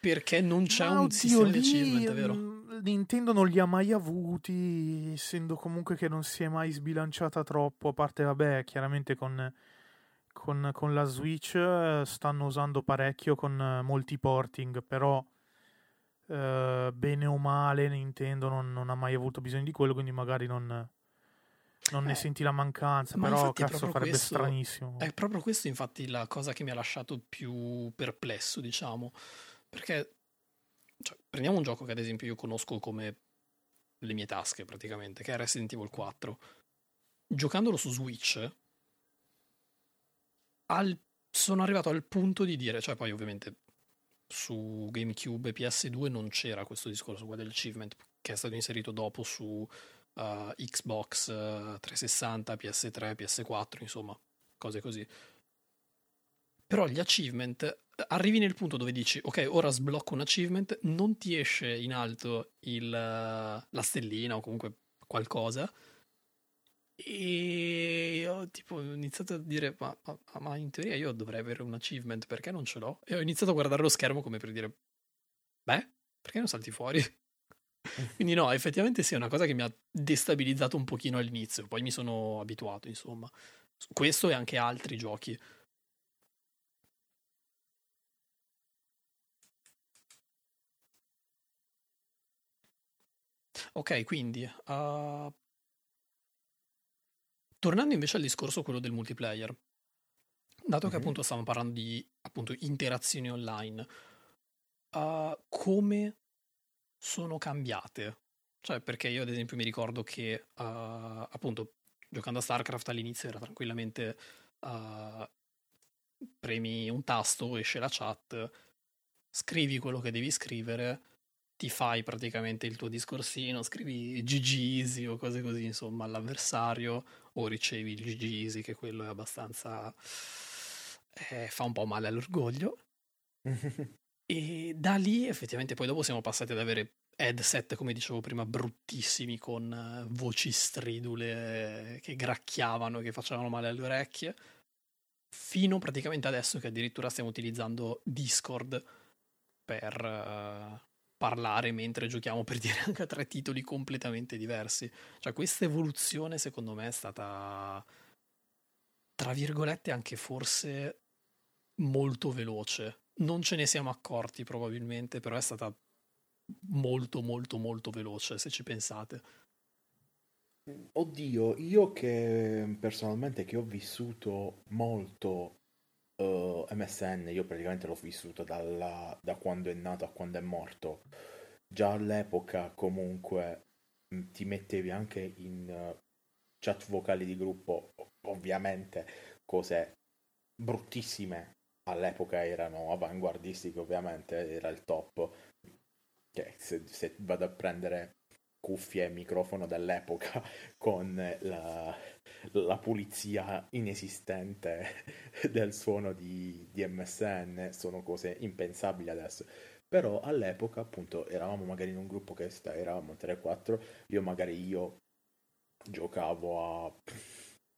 perché non c'è Ma un sistema di achievement, vero? mm, Nintendo non li ha mai avuti, essendo comunque che non si è mai sbilanciata troppo, a parte, vabbè, chiaramente con, con, con la Switch eh, stanno usando parecchio con eh, molti porting, però eh, bene o male Nintendo non, non ha mai avuto bisogno di quello, quindi magari non, non ne Eh, senti la mancanza, ma però cazzo farebbe questo- stranissimo. È proprio questo, infatti, la cosa che mi ha lasciato più perplesso, diciamo. Perché, cioè, prendiamo un gioco che ad esempio io conosco come le mie tasche, praticamente, che è Resident Evil 4. Giocandolo su Switch, al sono arrivato al punto di dire, cioè poi ovviamente su GameCube e PS2 non c'era questo discorso qua dell'achievement che è stato inserito dopo su uh, Xbox uh, 360, PS3, PS4, insomma, cose così. Però gli achievement arrivi nel punto dove dici ok ora sblocco un achievement non ti esce in alto il, la stellina o comunque qualcosa. E ho tipo iniziato a dire ma, ma, ma, in teoria io dovrei avere un achievement perché non ce l'ho? E ho iniziato a guardare lo schermo come per dire beh perché non salti fuori quindi no effettivamente sì è una cosa che mi ha destabilizzato un pochino all'inizio poi mi sono abituato insomma. Questo e anche altri giochi. Ok, quindi uh, tornando invece al discorso quello del multiplayer, dato mm-hmm. che appunto stiamo parlando di appunto interazioni online, uh, come sono cambiate? Cioè, perché io ad esempio mi ricordo che uh, appunto giocando a StarCraft all'inizio era tranquillamente premi un tasto, esce la chat, scrivi quello che devi scrivere ti fai praticamente il tuo discorsino, scrivi GG Easy o cose così, insomma, all'avversario, o ricevi il GG Easy, che quello è abbastanza... Eh, fa un po' male all'orgoglio. e da lì effettivamente poi dopo siamo passati ad avere headset, come dicevo prima, bruttissimi, con eh, voci stridule che gracchiavano, che facevano male alle orecchie, fino praticamente adesso che addirittura stiamo utilizzando Discord per... Uh, parlare mentre giochiamo per dire anche tre titoli completamente diversi. Cioè questa evoluzione secondo me è stata, tra virgolette, anche forse molto veloce. Non ce ne siamo accorti probabilmente, però è stata molto molto molto veloce se ci pensate. Oddio, io che personalmente che ho vissuto molto uh, eh, MSN io praticamente l'ho vissuto dalla, da quando è nato a quando è morto. Già all'epoca comunque mm, ti mettevi anche in uh, chat vocali di gruppo, ovviamente cose bruttissime all'epoca erano avanguardistiche, ovviamente era il top. Che se, se vado a prendere cuffie e microfono dell'epoca con la, la pulizia inesistente del suono di, di, MSN sono cose impensabili adesso però all'epoca appunto eravamo magari in un gruppo che sta, eravamo 3-4 io magari io giocavo a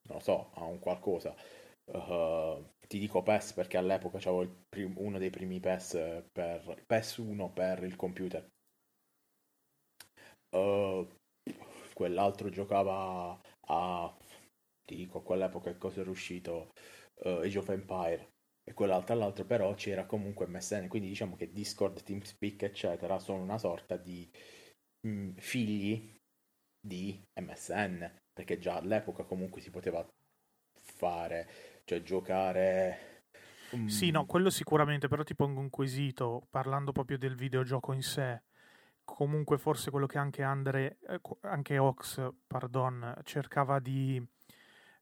non so a un qualcosa uh, ti dico PES perché all'epoca avevo prim- uno dei primi PES per PES 1 per il computer. Uh, quell'altro giocava a ti dico a quell'epoca cosa era uscito uh, Age of Empire. E quell'altro all'altro però c'era comunque MSN quindi diciamo che Discord, TeamSpeak eccetera sono una sorta di mh, mm, figli di MSN perché già all'epoca comunque si poteva fare cioè giocare um... sì no quello sicuramente però ti pongo un quesito parlando proprio del videogioco in sé comunque forse quello che anche Andre, eh, anche Ox, pardon, cercava di,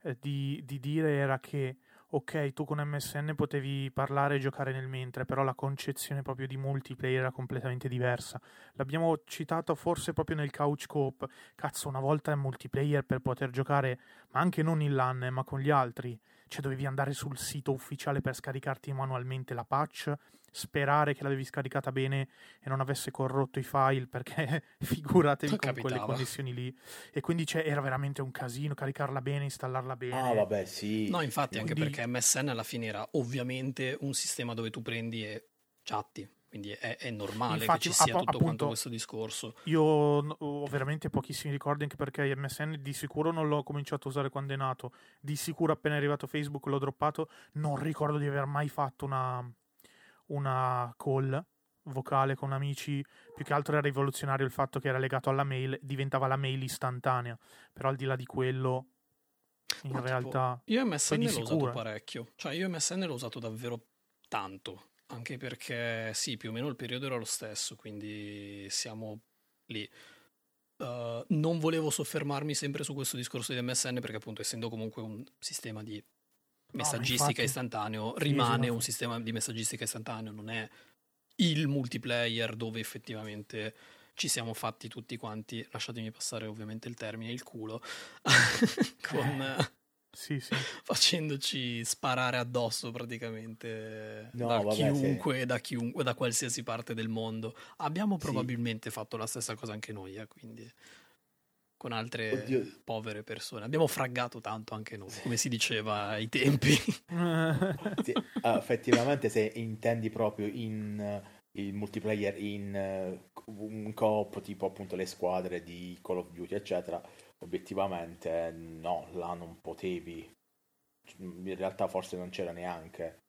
eh, di, di, dire era che ok, tu con MSN potevi parlare e giocare nel mentre, però la concezione proprio di multiplayer era completamente diversa. L'abbiamo citato forse proprio nel couch coop. Cazzo, una volta in multiplayer per poter giocare, ma anche non in LAN, ma con gli altri. Cioè dovevi andare sul sito ufficiale per scaricarti manualmente la patch sperare che l'avevi scaricata bene e non avesse corrotto i file perché figuratevi con Capitava. quelle connessioni lì e quindi era veramente un casino caricarla bene, installarla bene. Ah vabbè sì. No infatti quindi... anche perché MSN alla fine era ovviamente un sistema dove tu prendi e chatti quindi è, è normale Infatti, che ci sia app- tutto appunto, questo discorso. Io ho veramente pochissimi ricordi anche perché MSN di sicuro non l'ho cominciato a usare quando è nato, di sicuro appena è arrivato Facebook l'ho droppato, non ricordo di aver mai fatto una, una call vocale con amici, più che altro era rivoluzionario il fatto che era legato alla mail, diventava la mail istantanea, però al di là di quello in Ma realtà tipo, io MSN l'ho usato parecchio, cioè io MSN l'ho usato davvero tanto, anche perché sì, più o meno il periodo era lo stesso, quindi siamo lì. Uh, non volevo soffermarmi sempre su questo discorso di MSN perché appunto essendo comunque un sistema di messaggistica infatti. istantaneo rimane un sistema di messaggistica istantaneo, non è il multiplayer dove effettivamente ci siamo fatti tutti quanti, lasciatemi passare ovviamente il termine, il culo, con, Eh. Sì, sì. facendoci sparare addosso praticamente No, da vabbè, chiunque, da chiunque, da qualsiasi parte del mondo. Abbiamo Sì. probabilmente fatto la stessa cosa anche noi, eh, quindi con altre Oddio. povere persone. Abbiamo fraggato tanto anche noi, come si diceva ai tempi. Sì, effettivamente se intendi proprio in eh, il multiplayer in eh, un coop tipo appunto le squadre di Call of Duty eccetera obiettivamente no là non potevi in realtà forse non c'era neanche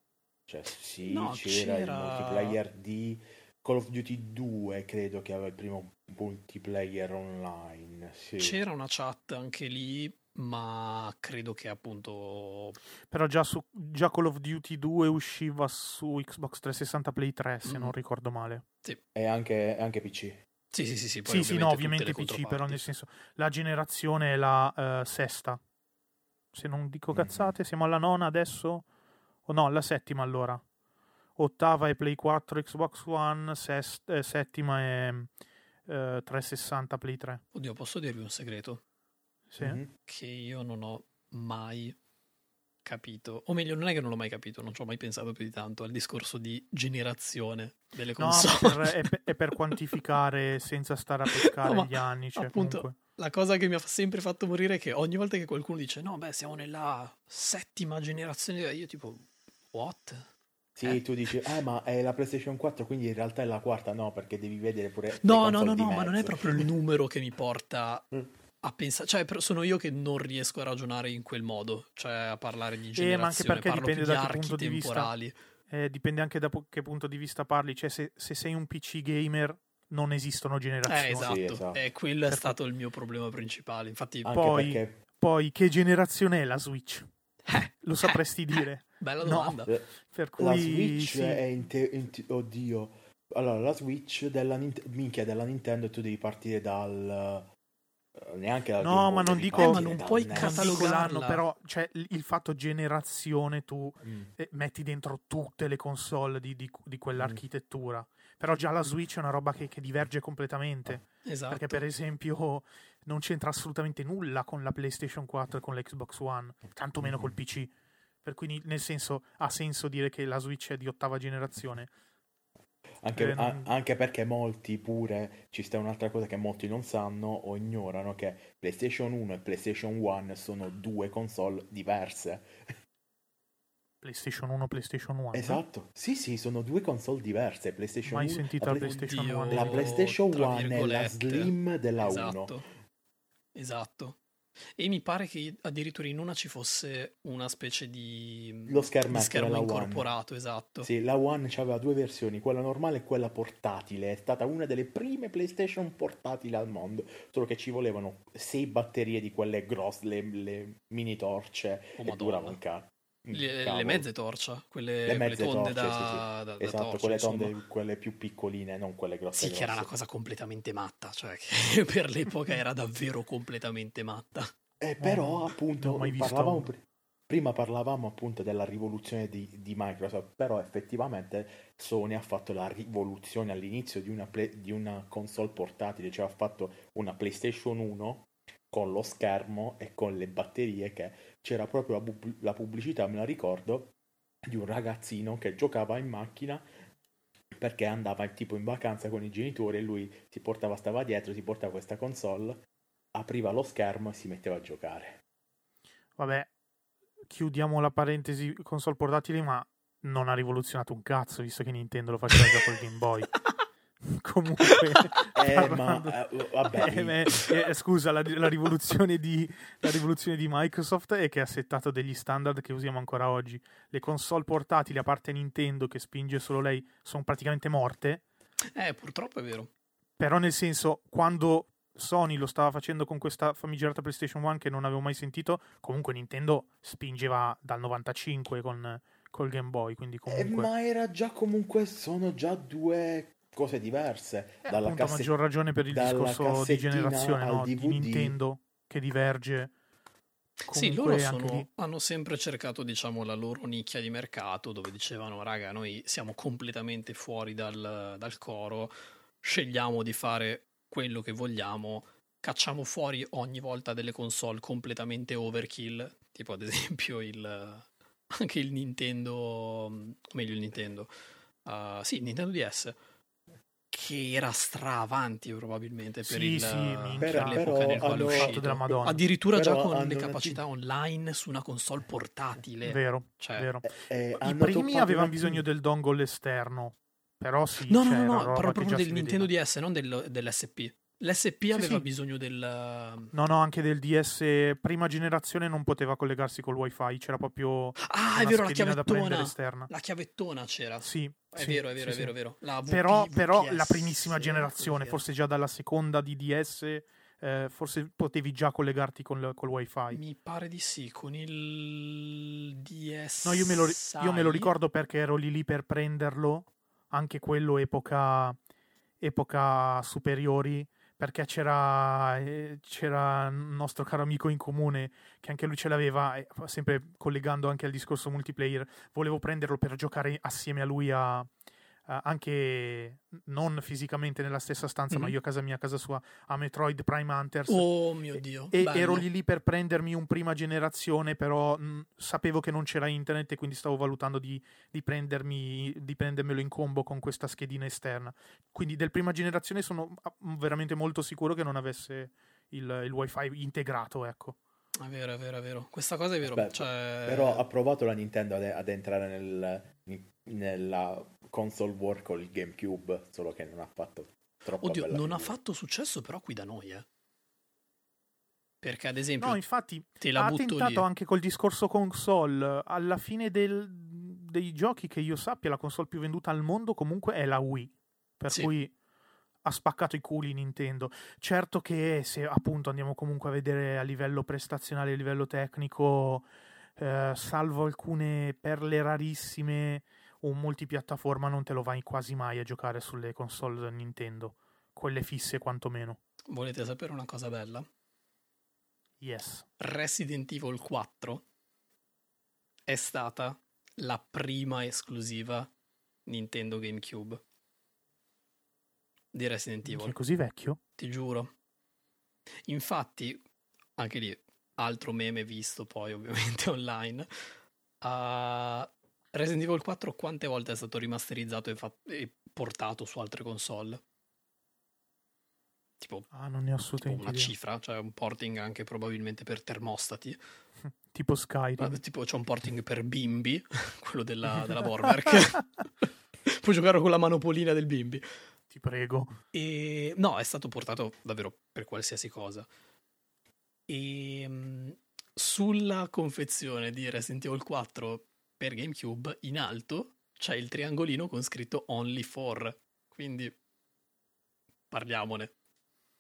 cioè sì No, c'era, c'era- il multiplayer di Call of Duty 2 credo che aveva il primo multiplayer online sì. C'era una chat anche lì, ma credo che appunto Però già, su, già Call of Duty 2 usciva su Xbox 360 Play 3, se Mm. non ricordo male. e anche, anche PC Sì, sì, sì, sì, poi sì, sì, no, ovviamente PC, però nel senso, la generazione è la eh, sesta. Se non dico Mhm. cazzate, siamo alla nona adesso? O no, alla settima allora. Ottava è Play 4, Xbox One, sest- eh, settima è eh, 360 Play 3. Oddio, posso dirvi un segreto? Sì. Mhm. Che io non ho mai capito, o meglio, non è che non l'ho mai capito, non ci ho mai pensato più di tanto al discorso di generazione delle No, ma console. per- è, per, è per quantificare senza stare a pescare No, gli anni. Cioè, appunto, comunque. La cosa che mi ha sempre fatto morire è che ogni volta che qualcuno dice no, beh, siamo nella settima generazione, io tipo, what? Sì, Eh. tu dici, eh, ma è la PlayStation 4, quindi in realtà è la quarta, no, perché devi vedere pure. No, no, no, no, ma non è proprio il numero che mi porta Mm. A pensare, cioè però sono io che non riesco a ragionare in quel modo, cioè a parlare di Eh, ma anche generazione, perché parlo dipende di da che archi punto di vista- temporali. Eh, dipende anche da po- che punto di vista parli. Cioè, se, se sei un PC gamer, non esistono generazioni. Eh, esatto, Sì, esatto. Eh, quello è Perfetto. stato il mio problema principale. Infatti, Anche Poi- perché Poi, che generazione è la Switch? eh, Lo sapresti dire? bella No. domanda. eh, Per cui, la Switch sì. è in te- in te- Oddio. Allora, la Switch della, Nint- minchia, della Nintendo tu devi partire dal... eh, Neanche dal No, Boy, ma non dico- Eh, ma non puoi catalogarla. l'anno, però cioè, il fatto generazione tu Mm. eh, metti dentro tutte le console di, di- di Mm. quell'architettura. Però già la Switch è una roba che, che diverge completamente. Esatto. Perché, per esempio, non c'entra assolutamente nulla con la PlayStation 4 e con l'Xbox One, tantomeno col Mhm. PC. Per cui, nel senso, ha senso dire che la Switch è di ottava generazione. Anche, Eh, a- anche perché molti pure, ci sta un'altra cosa che molti non sanno o ignorano, che PlayStation 1 e PlayStation 1 sono due console diverse. PlayStation 1, PlayStation 1. Esatto, sì sì, sono due console diverse. PlayStation Mai 1 sentito la la Play- PlayStation Oddio, 1. La PlayStation tra 1 è la. Slim della 1. Esatto. E mi pare che addirittura in una ci fosse una specie di, Lo di schermetto schermo della One. incorporato, esatto. Sì, la One aveva due versioni, quella normale e quella portatile. È stata una delle prime PlayStation portatili al mondo. Solo che ci volevano sei batterie di quelle grosse, le, le mini torce. Oh, e Madonna. durava un ca- un Le, le cavolo. meze torcia, quelle, Le quelle mezze tonde torce, da, sì, sì. da- da Esatto, torcia, quelle insomma. tonde, quelle più piccoline, non quelle grosse. Sì, che era una grosse. cosa completamente matta, cioè che per l'epoca era davvero completamente matta. Eh, però, No, appunto, parlavamo prima parlavamo appunto della rivoluzione di, di Microsoft, però effettivamente Sony ha fatto la rivoluzione all'inizio di una, play- di una console portatile, cioè ha fatto una PlayStation 1 con lo schermo e con le batterie che c'era proprio la, pub- la pubblicità, me la ricordo, di un ragazzino che giocava in macchina perché andava tipo in vacanza con i genitori e lui si portava, stava dietro, si portava questa console, apriva lo schermo e si metteva a giocare. Vabbè, chiudiamo la parentesi console portatili, ma non ha rivoluzionato un cazzo, visto che Nintendo lo faceva già col Game Boy. Comunque, Eh, parlando- ma eh, vabbè, Eh, beh, eh, scusa, la, la rivoluzione di, la rivoluzione di Microsoft è che ha settato degli standard che usiamo ancora oggi. Le console portatili, a parte Nintendo che spinge solo lei, sono praticamente morte. Eh, purtroppo è vero. Però nel senso, quando Sony lo stava facendo con questa famigerata PlayStation 1 che non avevo mai sentito, comunque Nintendo spingeva dal 95 con col Game Boy, quindi Eh, comunque ma era già comunque, sono già due cose diverse. Eh, Dalla appunto, a casse- maggior ragione per il discorso di generazione no? di. Nintendo che diverge Sì, Comunque loro anche sono- hanno sempre cercato, diciamo, la loro nicchia di mercato dove dicevano, raga, noi siamo completamente fuori dal, dal coro, scegliamo di fare quello che vogliamo, cacciamo fuori ogni volta delle console completamente overkill, tipo ad esempio il, anche il Nintendo, meglio il Nintendo, uh, sì, il Nintendo DS, che era stra avanti probabilmente per, Sì, il, sì, minchia. per Però- l'epoca però nel quale è hanno- fatto uscito. della Madonna. Addirittura già Però con hanno le una capacità online su una console portatile. Vero, Cioè, vero. Eh, I hanno primi avevano bisogno del dongle esterno, però sì, No, no, cioè, no, era no, che proprio già del Nintendo. DS, non del- dell'SP. L'SP aveva sì. bisogno del... No, no, anche del DS prima generazione non poteva collegarsi col wifi, c'era proprio Ah, è vero, la chiavettona. esterna. La chiavettona c'era. Sì, È sì, vero, è vero, sì, è vero, sì. è vero. La VP, Però, però la VPS, primissima generazione, forse già dalla seconda di DS, eh, forse potevi già collegarti con col wifi. Mi pare di sì, con il DS. No, io me, lo, io me lo ricordo perché ero lì lì per prenderlo, anche quello epoca, epoca superiori, perché c'era, eh, c'era un nostro caro amico in comune che anche lui ce l'aveva, sempre collegando anche al discorso multiplayer, volevo prenderlo per giocare assieme a lui a... a- anche non fisicamente nella stessa stanza, ma Mhm. io a casa mia, a casa sua, a Metroid Prime Hunters. Oh mio Dio. E bello. ero lì lì per prendermi un prima generazione, però mh, sapevo che non c'era internet e quindi stavo valutando di, di prendermi, di prendermelo in combo con questa schedina esterna. Quindi del prima generazione sono ah, veramente molto sicuro che non avesse il, il wifi integrato, ecco. È vero, è vero, è vero. Questa cosa è vero. Aspetta, cioè... Però ha provato la Nintendo ad, ad entrare nel- nella console war con il GameCube, solo che non ha fatto troppo Oddio, non ha fatto successo però qui da noi, eh. Perché ad esempio No, infatti te la ha butto tentato lì. anche col discorso console. Alla fine del- dei giochi che io sappia, la console più venduta al mondo comunque è la Wii. Per Sì. cui ha spaccato i culi Nintendo. Certo che se appunto andiamo comunque a vedere a livello prestazionale, a livello tecnico, eh, salvo alcune perle rarissime, un multipiattaforma non te lo vai quasi mai a giocare sulle console Nintendo. Quelle fisse quantomeno. Volete sapere una cosa bella? Yes. Resident Evil 4 è stata la prima esclusiva Nintendo GameCube di Resident Evil, è così vecchio? ti giuro. Infatti, anche lì, altro meme visto poi ovviamente online, uh, Resident Evil 4 quante volte è stato rimasterizzato e, fat- e portato su altre console? Tipo Ah, non ne ho tipo una idea. cifra, cioè un porting anche probabilmente per termostati. Tipo Skyrim. Guarda, tipo c'è un porting per bimbi, quello della, della Borberg. Puoi giocare con la manopolina del bimbi. Ti prego. E no, è stato portato davvero per qualsiasi cosa. E mh, sulla confezione di Resident Evil 4 per GameCube, in alto c'è il triangolino con scritto Only for. Quindi parliamone.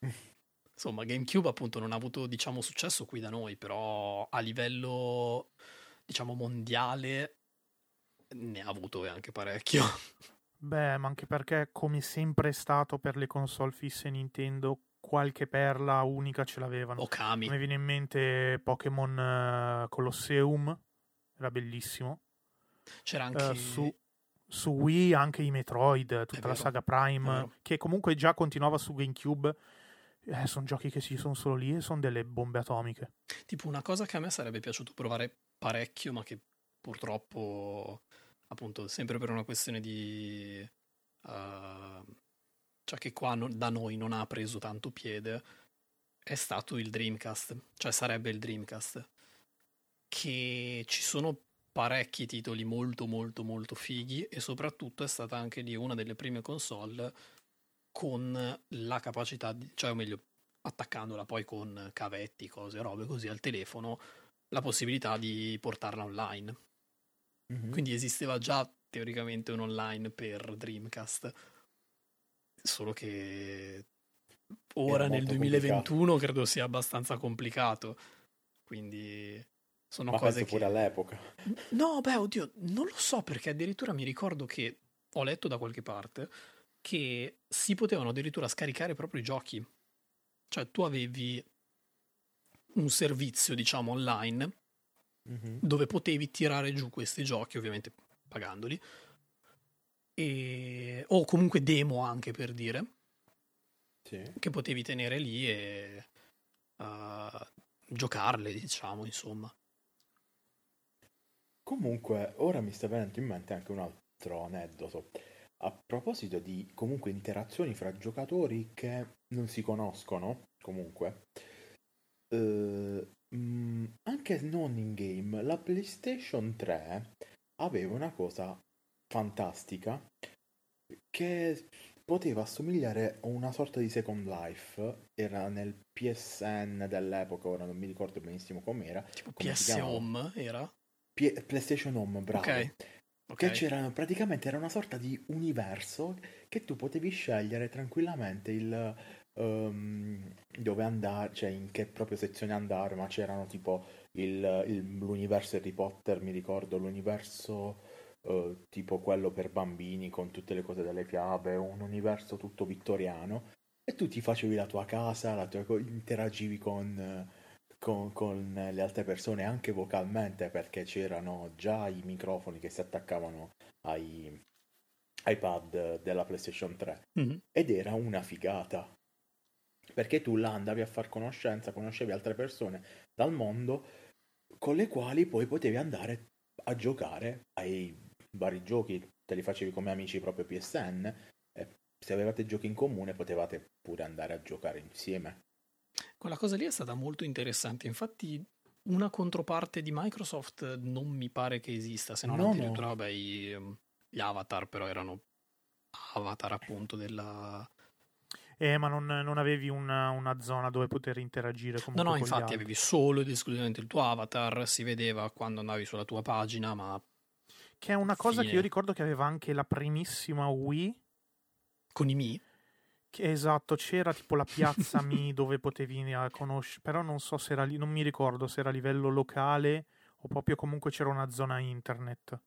Insomma, GameCube appunto non ha avuto, diciamo, successo qui da noi, però a livello, diciamo, mondiale ne ha avuto e anche parecchio. Beh, ma anche perché, come sempre è stato per le console fisse Nintendo, qualche perla unica ce l'avevano. Okami. Mi viene in mente Pokémon eh, Colosseum, era bellissimo. C'era Eh, anche... su, su Wii anche i Metroid, tutta la saga Prime, che comunque già continuava su GameCube. Eh, sono giochi che ci sono solo lì e sono delle bombe atomiche. Tipo una cosa che a me sarebbe piaciuto provare parecchio, ma che purtroppo, appunto, sempre per una questione di... uh, cioè che qua no- da noi non ha preso tanto piede, è stato il Dreamcast. Cioè sarebbe il Dreamcast. Che ci sono parecchi titoli molto molto molto fighi e soprattutto è stata anche lì una delle prime console con la capacità di, cioè o meglio attaccandola poi con cavetti, cose, robe così al telefono, la possibilità di portarla online. Mhm. Quindi esisteva già teoricamente un online per Dreamcast, solo che ora nel molto 2021 credo sia abbastanza complicato. Quindi sono Ma cose che... pure all'epoca. No, beh, oddio, non lo so perché addirittura mi ricordo che ho letto da qualche parte che si potevano addirittura scaricare proprio i giochi. Cioè tu avevi un servizio, diciamo, online Mhm. dove potevi tirare giù questi giochi, ovviamente pagandoli, e... o comunque demo anche per dire, Sì. che potevi tenere lì e uh, giocarle, diciamo, insomma. Comunque, ora mi sta venendo in mente anche un altro aneddoto. A proposito di comunque interazioni fra giocatori che non si conoscono, comunque, eh, mm, anche non in game, la PlayStation 3 aveva una cosa fantastica che poteva assomigliare a una sorta di Second Life. Era nel PSN dell'epoca, ora non mi ricordo benissimo com'era. Tipo Come PS? Home era? P- PlayStation Home, bravo. Ok. Che Ok. c'era praticamente era una sorta di universo che tu potevi scegliere tranquillamente il ehm, dove andare, cioè in che proprio sezione andare, ma c'erano tipo il- il- l'universo Harry Potter, mi ricordo, l'universo eh, tipo quello per bambini con tutte le cose delle fiabe, un universo tutto vittoriano e tu ti facevi la tua casa, la tua, interagivi con, con, con le altre persone anche vocalmente perché c'erano già i microfoni che si attaccavano ai iPad della PlayStation 3 Mhm. ed era una figata perché tu là andavi a far conoscenza, conoscevi altre persone dal mondo con le quali poi potevi andare a giocare ai vari giochi, te li facevi come amici proprio PSN e se avevate giochi in comune potevate pure andare a giocare insieme. Quella cosa lì è stata molto interessante. Infatti, una controparte di Microsoft non mi pare che esista, se non No, no. addirittura, vabbè, i- ehm, gli avatar, però erano avatar appunto della... Eh, ma non, non avevi una, una zona dove poter interagire No, comunque no, gli infatti avevi solo ed esclusivamente il tuo avatar, si vedeva quando andavi sulla tua pagina, ma Che è una cosa che Fine. io ricordo che aveva anche la primissima Wii. con i Mi, Che, esatto, c'era tipo la piazza Mi dove potevi conoscere, però non so se era lì, non mi ricordo se era a livello locale o proprio comunque c'era una zona internet.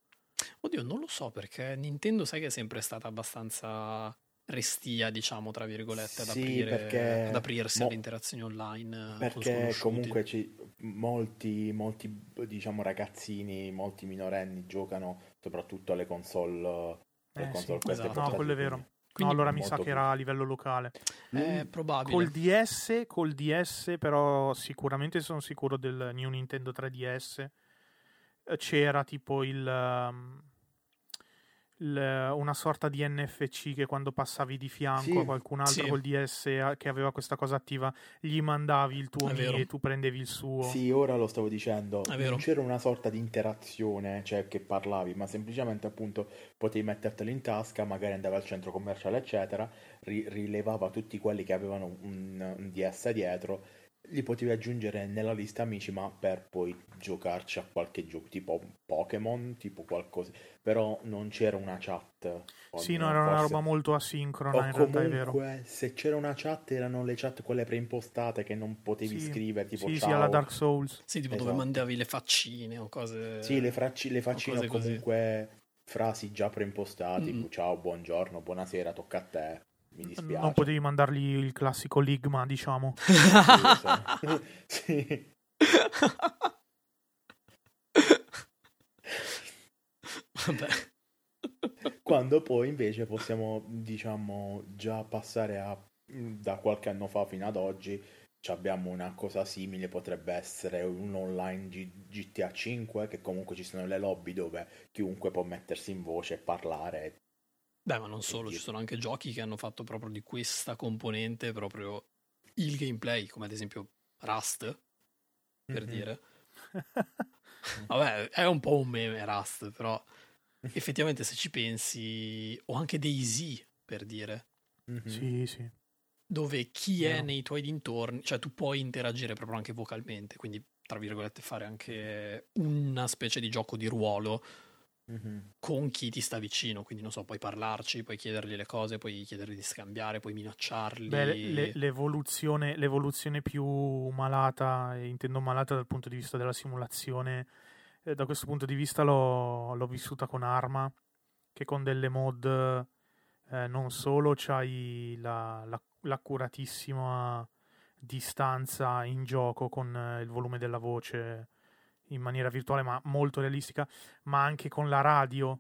Oddio, non lo so perché Nintendo sai che è sempre stata abbastanza restia, diciamo, tra virgolette, ad, Sì, aprire, perché ad aprirsi mo- alle interazioni online. eh, con Perché comunque ci- molti, molti, diciamo, ragazzini, molti minorenni giocano soprattutto alle console, Eh, console sì, esatto. No, quello è vero. Quindi- No, allora mi sa che era a livello locale. È probabile. Col DS, col DS, però sicuramente sono sicuro del New Nintendo 3DS. eh, C'era tipo il, um, il- una sorta di NFC che quando passavi di fianco Sì, a qualcun altro sì. col DS che aveva questa cosa attiva, gli mandavi il tuo È Mi vero. e tu prendevi il suo. Sì, ora lo stavo dicendo, non c'era una sorta di interazione, cioè che parlavi, ma semplicemente appunto potevi mettertelo in tasca, magari andavi al centro commerciale, eccetera, ri- rilevava tutti quelli che avevano un, un DS dietro, li potevi aggiungere nella lista amici, ma per poi giocarci a qualche gioco, tipo Pokémon, tipo qualcosa, però non c'era una chat. Sì, no, era una forse- roba molto asincrona, o in realtà è vero. comunque, se c'era una chat, erano le chat quelle preimpostate che non potevi Sì, scrivere, tipo sì, sì, ciao. alla Dark Souls. Sì, tipo dove Esatto. mandavi le faccine o cose... Sì, le, fracci- le faccine o così. comunque frasi già preimpostate, Mm. ciao, buongiorno, buonasera, tocca a te, mi dispiace. Non potevi mandargli il classico Ligma, diciamo. Sì, esatto. Vabbè. Quando poi invece possiamo, diciamo, già passare a da qualche anno fa fino ad oggi ci abbiamo una cosa simile, potrebbe essere un online G- GTA 5, che comunque ci sono le lobby dove chiunque può mettersi in voce e parlare. Beh, ma non solo, ci sono anche giochi che hanno fatto proprio di questa componente proprio il gameplay, come ad esempio Rust, per Mhm. dire. Vabbè, è un po' un meme Rust, però effettivamente se ci pensi, o anche Daisy, per dire, Mhm. Sì, sì. dove chi è Vero. nei tuoi dintorni, cioè tu puoi interagire proprio anche vocalmente, quindi tra virgolette fare anche una specie di gioco di ruolo Mhm. con chi ti sta vicino, quindi non so, puoi parlarci, puoi chiedergli le cose, puoi chiedergli di scambiare, puoi minacciarli. Beh, le- le- l'evoluzione, l'evoluzione più malata, intendo malata dal punto di vista della simulazione, eh, da questo punto di vista l'ho, l'ho vissuta con Arma, che con delle mod eh, non solo c'hai la, la- l'accuratissima distanza in gioco con eh, il volume della voce in maniera virtuale, ma molto realistica, ma anche con la radio.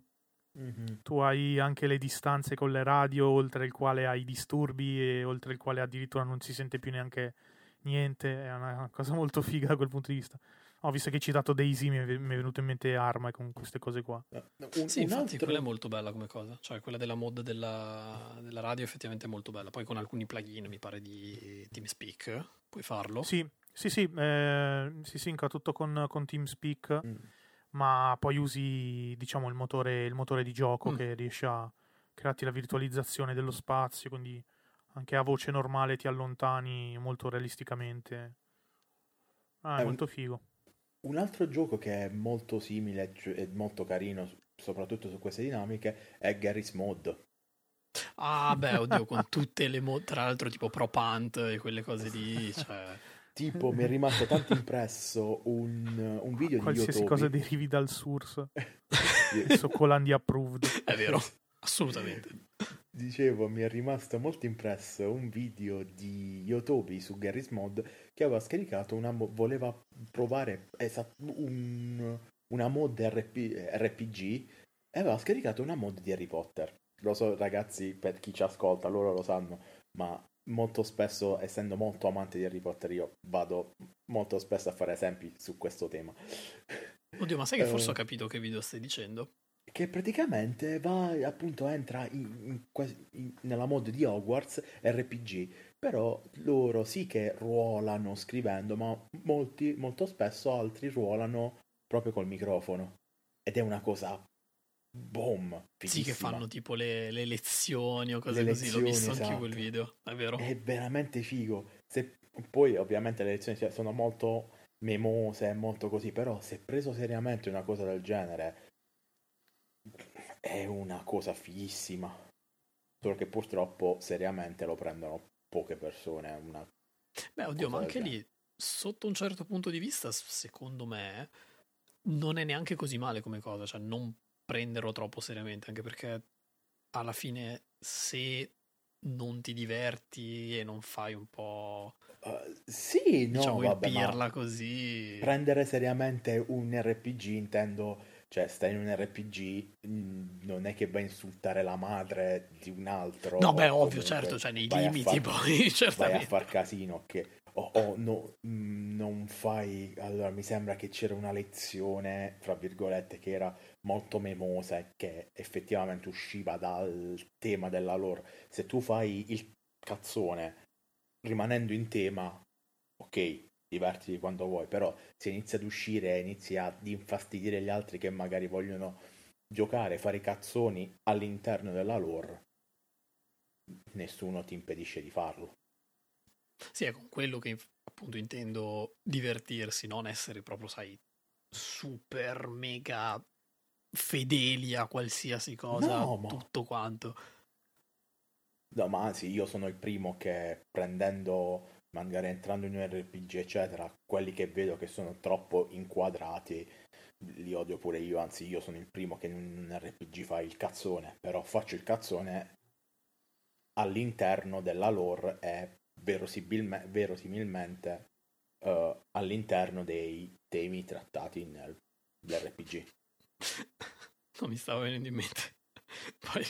Mhm. Tu hai anche le distanze con le radio, oltre il quale hai disturbi e oltre il quale addirittura non si sente più neanche niente. È una cosa molto figa da quel punto di vista. Ho visto che hai citato Daisy, mi è, venuto in mente Arma con queste cose qua. Eh, Un, Sì, un infatti altro- quella è molto bella come cosa, cioè quella della mod della, della radio effettivamente è molto bella, poi con alcuni plugin mi pare di TeamSpeak puoi farlo. Sì, sì, sì, eh, si synca tutto con, con TeamSpeak, Mm. ma poi usi, diciamo, il motore, il motore di gioco Mm. che riesce a crearti la virtualizzazione dello spazio, quindi anche a voce normale ti allontani molto realisticamente. Ah, è È un- molto figo. Un altro gioco che è molto simile cioè, è molto carino, soprattutto su queste dinamiche, è Garry's Mod. Ah beh, oddio, con tutte le mod, tra l'altro tipo Pro Punt e quelle cose lì, cioè... Tipo, mi è rimasto tanto impresso un, un video di Qualsiasi Yotobi. cosa derivi dal source, Soccolandi approved. È vero, assolutamente. Dicevo, mi è rimasto molto impresso un video di Yotobi su Garry's Mod che aveva scaricato una mo- voleva provare esat- un- una mod RP- RPG e aveva scaricato una mod di Harry Potter. Lo so, ragazzi, per chi ci ascolta, loro lo sanno, ma molto spesso, essendo molto amante di Harry Potter, io vado molto spesso a fare esempi su questo tema. Oddio, ma sai che forse Eh. ho capito che video stai dicendo? che praticamente va appunto entra in- in in- nella mod di Hogwarts RPG però loro sì che ruolano scrivendo ma molti molto spesso altri ruolano proprio col microfono ed è una cosa boom Sì, che fighissima. fanno tipo le, le lezioni o cose Le così, l'ho visto lezioni, anche quel esatto. video, è vero? è veramente figo se poi ovviamente le lezioni cioè, sono molto memose molto così però se preso seriamente una cosa del genere è una cosa fighissima solo che purtroppo seriamente lo prendono poche persone una Beh, oddio, ma anche del lì, sotto un certo punto di vista, secondo me, non è neanche così male come cosa, cioè non prenderlo troppo seriamente, anche perché alla fine se non ti diverti e non fai un po', Uh, sì no diciamo, vabbè ma pirla così... prendere seriamente un RPG intendo cioè stai in un RPG mh, non è che vai a insultare la madre di un altro No, beh, ovvio, certo, cioè nei limiti far- poi, vai a certamente. far casino che o o no, mh, non fai allora mi sembra che c'era una lezione fra virgolette che era molto memosa e che effettivamente usciva dal tema della lore. Se tu fai il cazzone rimanendo in tema ok divertiti quando vuoi però se inizi ad uscire e inizi ad infastidire gli altri che magari vogliono giocare fare i cazzoni all'interno della lore nessuno ti impedisce di farlo Sì, è con quello che appunto intendo divertirsi, non essere proprio, sai, super mega fedeli a qualsiasi cosa, No, ma- tutto quanto. No, ma anzi, io sono il primo che prendendo, magari entrando in un RPG, eccetera, quelli che vedo che sono troppo inquadrati, li odio pure io, anzi, io sono il primo che in un RPG fa il cazzone, però faccio il cazzone all'interno della lore e verosimilmente eh, all'interno dei temi trattati nell'RPG. Non mi stava venendo in mente. Poi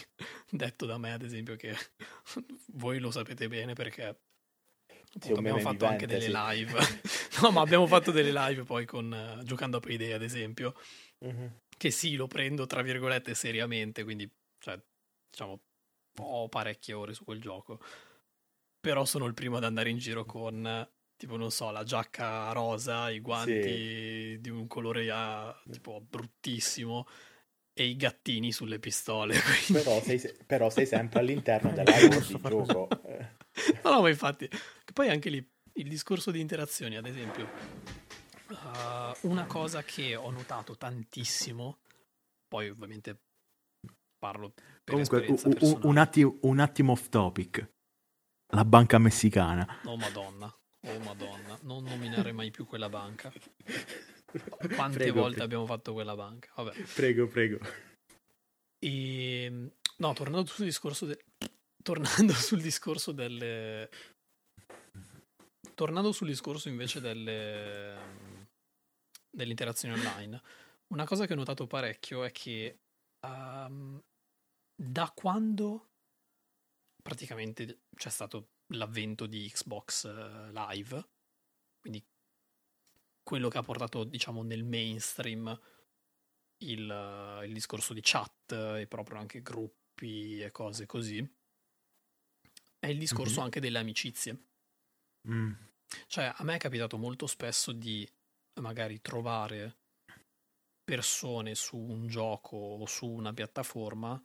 detto da me, ad esempio, che voi lo sapete bene perché appunto, un abbiamo fatto anche delle sì. live. no, ma abbiamo fatto delle live poi con eh, giocando a Payday, ad esempio, Mhm. che sì, lo prendo tra virgolette seriamente, quindi cioè, diciamo ho parecchie ore su quel gioco. Però sono il primo ad andare in giro con tipo non so, la giacca rosa, i guanti di un colore ah, tipo bruttissimo e i gattini sulle pistole. quindi- Però, sei, però sei sempre all'interno della lore posso di gioco. Eh. No, no, ma infatti, che poi anche lì il discorso di interazioni, ad esempio, uh, una cosa che ho notato tantissimo, poi ovviamente parlo per Comunque, esperienza un, un attimo, un attimo off topic. La banca messicana. Oh madonna, oh madonna, non nominare mai più quella banca. Quante Prego, volte prego. abbiamo fatto quella banca? Vabbè. Prego, prego. E, no, tornando sul discorso, de- tornando sul discorso delle... tornando sul discorso invece delle, delle interazioni online, una cosa che ho notato parecchio è che um, da quando praticamente c'è stato l'avvento di Xbox uh, Live, quindi quello che ha portato, diciamo, nel mainstream il, il discorso di chat e proprio anche gruppi e cose così, è il discorso mm-hmm. anche delle amicizie. Mm. Cioè, a me è capitato molto spesso di magari trovare persone su un gioco o su una piattaforma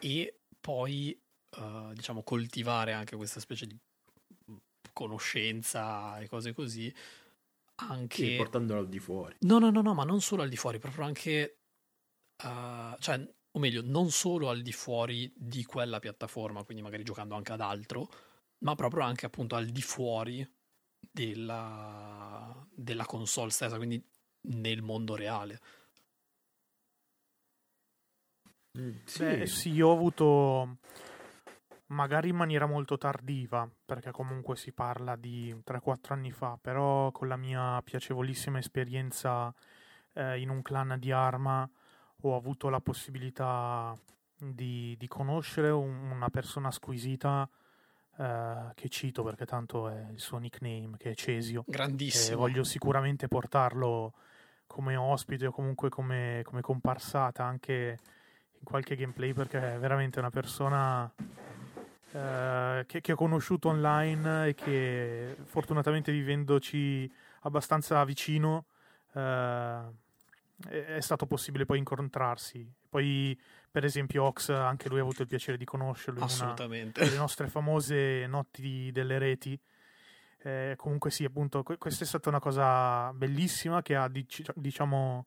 e poi, uh, diciamo, coltivare anche questa specie di conoscenza e cose così anche... Sì, portandolo al di fuori. No, no, no, no, ma non solo al di fuori, proprio anche... Uh, cioè, o meglio, non solo al di fuori di quella piattaforma, quindi magari giocando anche ad altro, ma proprio anche appunto al di fuori della, della console stessa, quindi nel mondo reale. Mm, sì. Beh, sì, io ho avuto magari in maniera molto tardiva, perché comunque si parla di 3-4 anni fa, però con la mia piacevolissima esperienza eh, in un clan di arma ho avuto la possibilità di, di conoscere un, una persona squisita eh, che cito perché tanto è il suo nickname, che è Cesio. Grandissimo. E voglio sicuramente portarlo come ospite o comunque come, come comparsata anche in qualche gameplay perché è veramente una persona eh, che, che, ho conosciuto online e che fortunatamente vivendoci abbastanza vicino eh, è, stato possibile poi incontrarsi. Poi, per esempio, Ox, anche lui ha avuto il piacere di conoscerlo Assolutamente. in una delle nostre famose notti delle reti. Eh, comunque sì, appunto, questa è stata una cosa bellissima che ha, diciamo,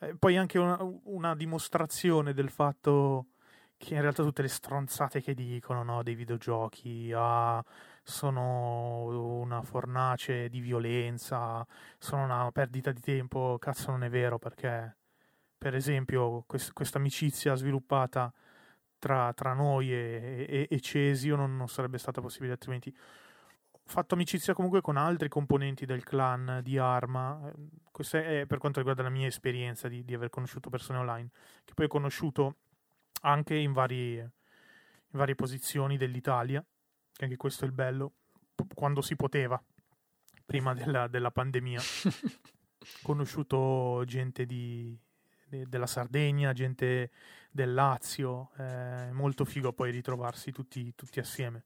eh, poi anche una, una, dimostrazione del fatto che in realtà tutte le stronzate che dicono no, dei videogiochi ah, sono una fornace di violenza, sono una perdita di tempo, cazzo non è vero perché per esempio quest- questa amicizia sviluppata tra, tra noi e, e, e Cesio non, non, sarebbe stata possibile altrimenti. Fatto amicizia comunque con altri componenti del clan di Arma, questo è per quanto riguarda la mia esperienza di, di aver conosciuto persone online, che poi ho conosciuto anche in, vari, in varie posizioni dell'Italia, che anche questo è il bello, quando si poteva, prima della, della pandemia. Ho conosciuto gente di, de, della Sardegna, gente del Lazio, è molto figo poi ritrovarsi tutti, tutti assieme.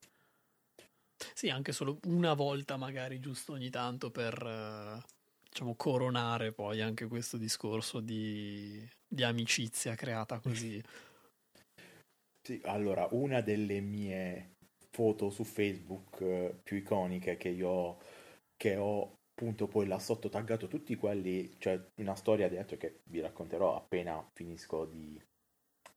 Sì, anche solo una volta magari, giusto ogni tanto per diciamo coronare poi anche questo discorso di, di amicizia creata così. Sì, allora, una delle mie foto su Facebook eh, più iconiche che io che ho appunto poi là sotto taggato tutti quelli, cioè una storia dentro che vi racconterò appena finisco di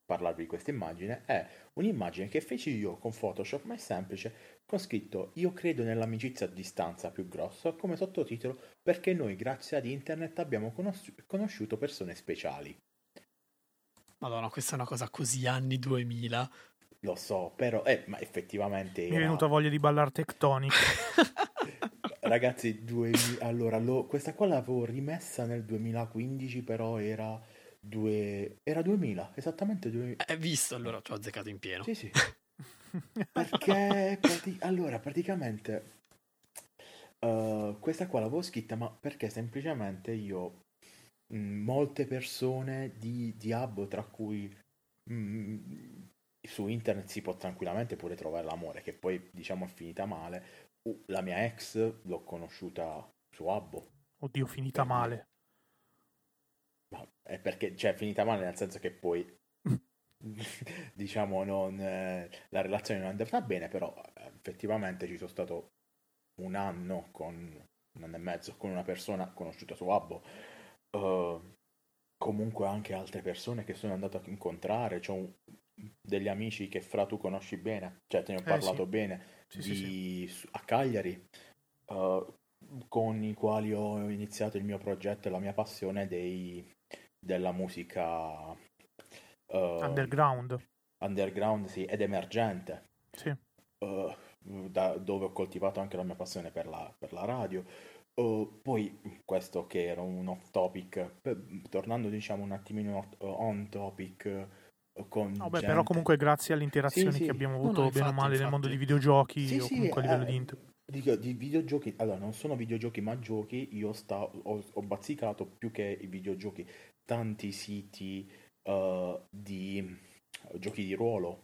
parlarvi di questa immagine, è un'immagine che feci io con Photoshop, ma è semplice, con scritto io credo nell'amicizia a distanza più grossa come sottotitolo perché noi grazie ad internet abbiamo conosciuto persone speciali. Madonna, questa è una cosa così anni 2000. Lo so, però, eh, ma effettivamente... Mi è venuta voglia di ballare Tectonic. Ragazzi, 2000... allora, lo... questa qua l'avevo rimessa nel 2015, però era... Due... Era 2000, esattamente 2000. Hai visto, allora ci ho azzeccato in pieno. Sì, sì. perché, prati... allora, praticamente... Uh, questa qua l'avevo scritta, ma perché semplicemente io molte persone di Diablo, tra cui mh, mm, su internet si può tranquillamente pure trovare l'amore, che poi diciamo è finita male. Uh, la mia ex l'ho conosciuta su Abbo. Oddio, finita male. Ma è perché, cioè, è finita male nel senso che poi, diciamo, non, eh, la relazione non è andata bene, però eh, effettivamente ci sono stato un anno con un anno e mezzo con una persona conosciuta su Abbo uh, comunque anche altre persone che sono andato a incontrare, c'ho degli amici che fra tu conosci bene, cioè te ne ho eh, parlato sì. bene, sì, di, sì, a Cagliari, uh, con i quali ho iniziato il mio progetto e la mia passione dei, della musica uh, underground. Underground, sì, ed emergente. Sì. Uh, da dove ho coltivato anche la mia passione per la, per la radio. Uh, poi questo che era un off topic, per, tornando diciamo un attimino on topic uh, con no, beh, gente... però comunque grazie alle interazioni Sì, sì. che abbiamo No, avuto no, bene o infatti, male nel mondo infatti. di videogiochi Sì, o sì, comunque a livello eh, di inter- Dico, di videogiochi, allora non sono videogiochi ma giochi, io sta, ho, ho bazzicato più che i videogiochi tanti siti uh, di giochi di ruolo,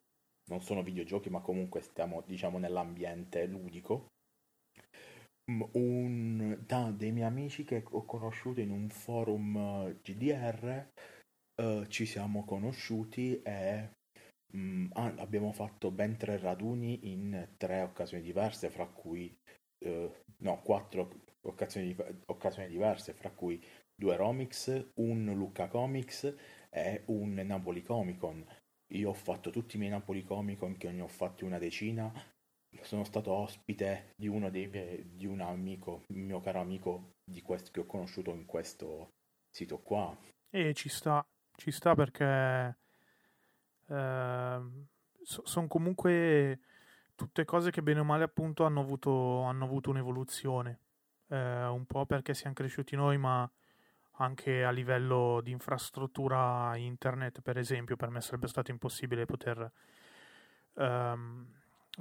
non sono videogiochi ma comunque stiamo diciamo nell'ambiente ludico. Un, da dei miei amici che ho conosciuto in un forum uh, GDR, uh, ci siamo conosciuti e Mm, ah, abbiamo fatto ben tre raduni in tre occasioni diverse, fra cui eh, no, quattro occasioni, occasioni diverse, fra cui due Romix, un Lucca Comics e un Napoli Comic Con. Io ho fatto tutti i miei Napoli Comic Con, che ne ho fatti una decina. Sono stato ospite di uno dei miei- di un amico, mio caro amico di questo, che ho conosciuto in questo sito qua. E ci sta, ci sta perché sono comunque tutte cose che bene o male appunto hanno avuto, hanno avuto un'evoluzione. Eh, un po' perché siamo cresciuti noi, ma anche a livello di infrastruttura internet, per esempio, per me sarebbe stato impossibile poter ehm,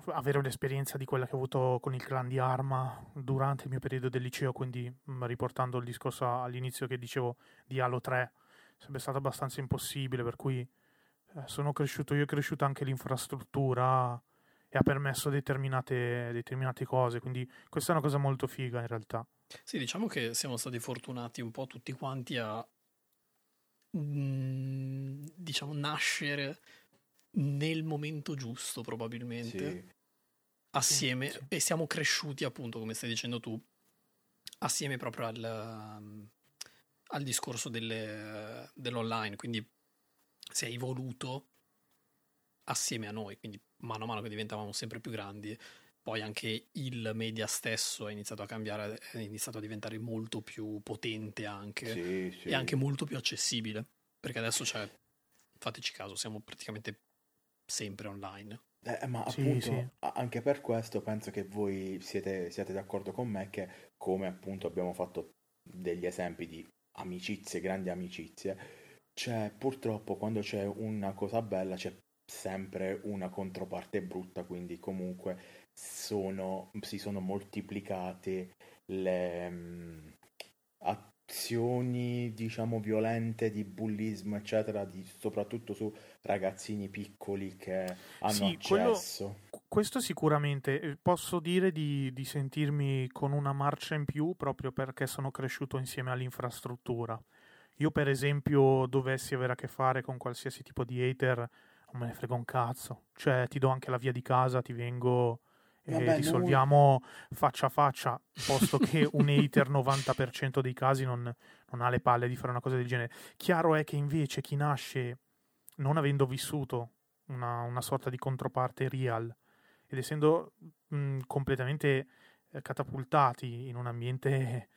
avere un'esperienza di quella che ho avuto con il clan di Arma durante il mio periodo del liceo, quindi mh, riportando il discorso all'inizio che dicevo di Halo 3, sarebbe stato abbastanza impossibile, per cui eh, sono cresciuto io, è cresciuta anche l'infrastruttura e ha permesso determinate, determinate cose, quindi questa è una cosa molto figa in realtà. Sì, diciamo che siamo stati fortunati un po' tutti quanti a mm, diciamo nascere nel momento giusto probabilmente Sì. assieme sì. e siamo cresciuti appunto come stai dicendo tu assieme proprio al, um, al discorso delle- dell'online quindi si è evoluto assieme a noi quindi mano a mano che diventavamo sempre più grandi poi anche il media stesso è iniziato a cambiare è iniziato a diventare molto più potente anche Sì, sì. e anche molto più accessibile perché adesso c'è fateci caso siamo praticamente sempre online Eh, ma Sì, appunto, sì. a- anche per questo penso che voi siete, siete d'accordo con me che come appunto abbiamo fatto degli esempi di amicizie, grandi amicizie, c'è purtroppo quando c'è una cosa bella c'è sempre una controparte brutta, quindi comunque sono, si sono moltiplicate le mm, azioni, diciamo, violente di bullismo, eccetera, di- soprattutto su ragazzini piccoli che hanno Sì, quello- accesso. Questo sicuramente eh, posso dire di, di sentirmi con una marcia in più proprio perché sono cresciuto insieme all'infrastruttura. Io, per esempio, dovessi avere a che fare con qualsiasi tipo di hater, non me ne frega un cazzo. Cioè, ti do anche la via di casa, ti vengo Vabbè, noi- risolviamo faccia a faccia, posto che un hater 90% dei casi non, non ha le palle di fare una cosa del genere. Chiaro è che invece chi nasce non avendo vissuto una, una sorta di controparte real ed essendo mh, completamente eh, catapultati in un ambiente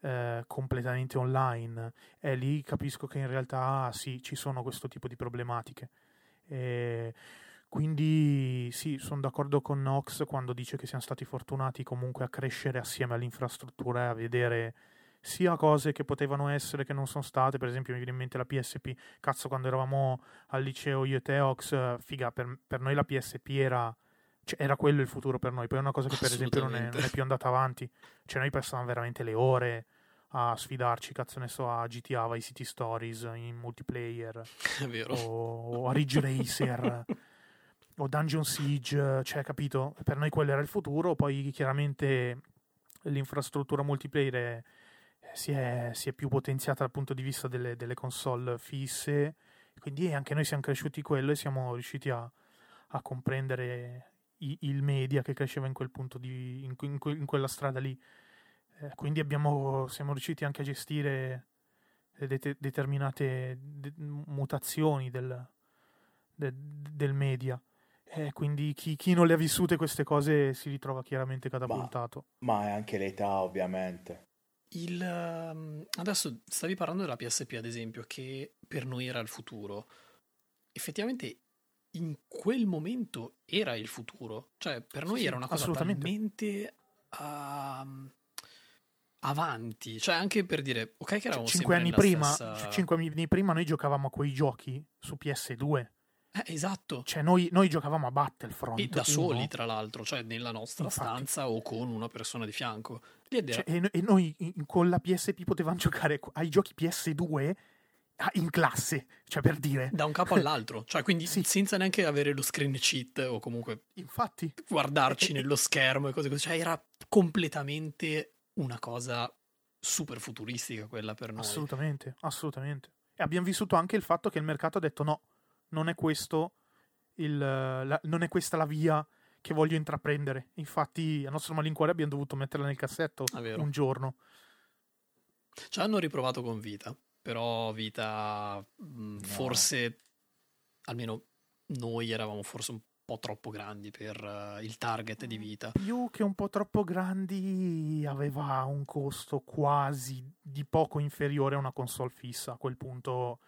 eh, completamente online, e lì capisco che in realtà sì, ci sono questo tipo di problematiche. E quindi sì, sono d'accordo con Nox quando dice che siamo stati fortunati comunque a crescere assieme all'infrastruttura e a vedere sia cose che potevano essere che non sono state, per esempio mi viene in mente la PSP, cazzo quando eravamo al liceo io e Teox, figa, per, per noi la PSP era, cioè, era quello il futuro per noi, poi è una cosa che per esempio non è, non è più andata avanti, cioè noi passavamo veramente le ore a sfidarci, cazzo ne so, a GTA, Vice City Stories in multiplayer, vero. o a Ridge Racer o Dungeon Siege, cioè capito? Per noi quello era il futuro, poi chiaramente l'infrastruttura multiplayer è- si, è, si è più potenziata dal punto di vista delle, delle console fisse, quindi anche noi siamo cresciuti quello e siamo riusciti a, a comprendere i- il media che cresceva in quel punto di, in, in in quella strada lì. Eh, quindi abbiamo, siamo riusciti anche a gestire det- determinate de- mutazioni del, de- del media. Eh, quindi chi, chi non le ha vissute queste cose si ritrova chiaramente catapultato. Ma è anche l'età, ovviamente. Il, ehm, adesso stavi parlando della PSP, ad esempio, che per noi era il futuro. Effettivamente in quel momento era il futuro. Cioè, per noi Sì, era una cosa assolutamente. talmente ehm, avanti. Cioè, anche per dire, ok, che eravamo Cinque sempre anni prima, stessa- cinque anni prima noi giocavamo a quei giochi su PS2. Eh, esatto. Cioè noi, noi giocavamo a Battlefront. E da 1. soli, tra l'altro, cioè nella nostra Infatti. stanza o con una persona di fianco. Cioè, e, e noi in- con la PSP potevamo giocare ai giochi PS2 a- in classe, cioè per dire. da un capo all'altro, cioè quindi Sì. senza neanche avere lo screen cheat o comunque Infatti, guardarci nello schermo e cose così, cioè era completamente una cosa super futuristica quella per noi. assolutamente, assolutamente. E abbiamo vissuto anche il fatto che il mercato ha detto no, non è questo il, la- non è questa la via che voglio intraprendere. Infatti, a nostro malincuore abbiamo dovuto metterla nel cassetto un giorno. Ci hanno riprovato con Vita, però Vita mh, forse, almeno noi eravamo forse un po' troppo grandi per eh, il target di Vita. Più che un po' troppo grandi, aveva un costo quasi di poco inferiore a una console fissa. A quel punto,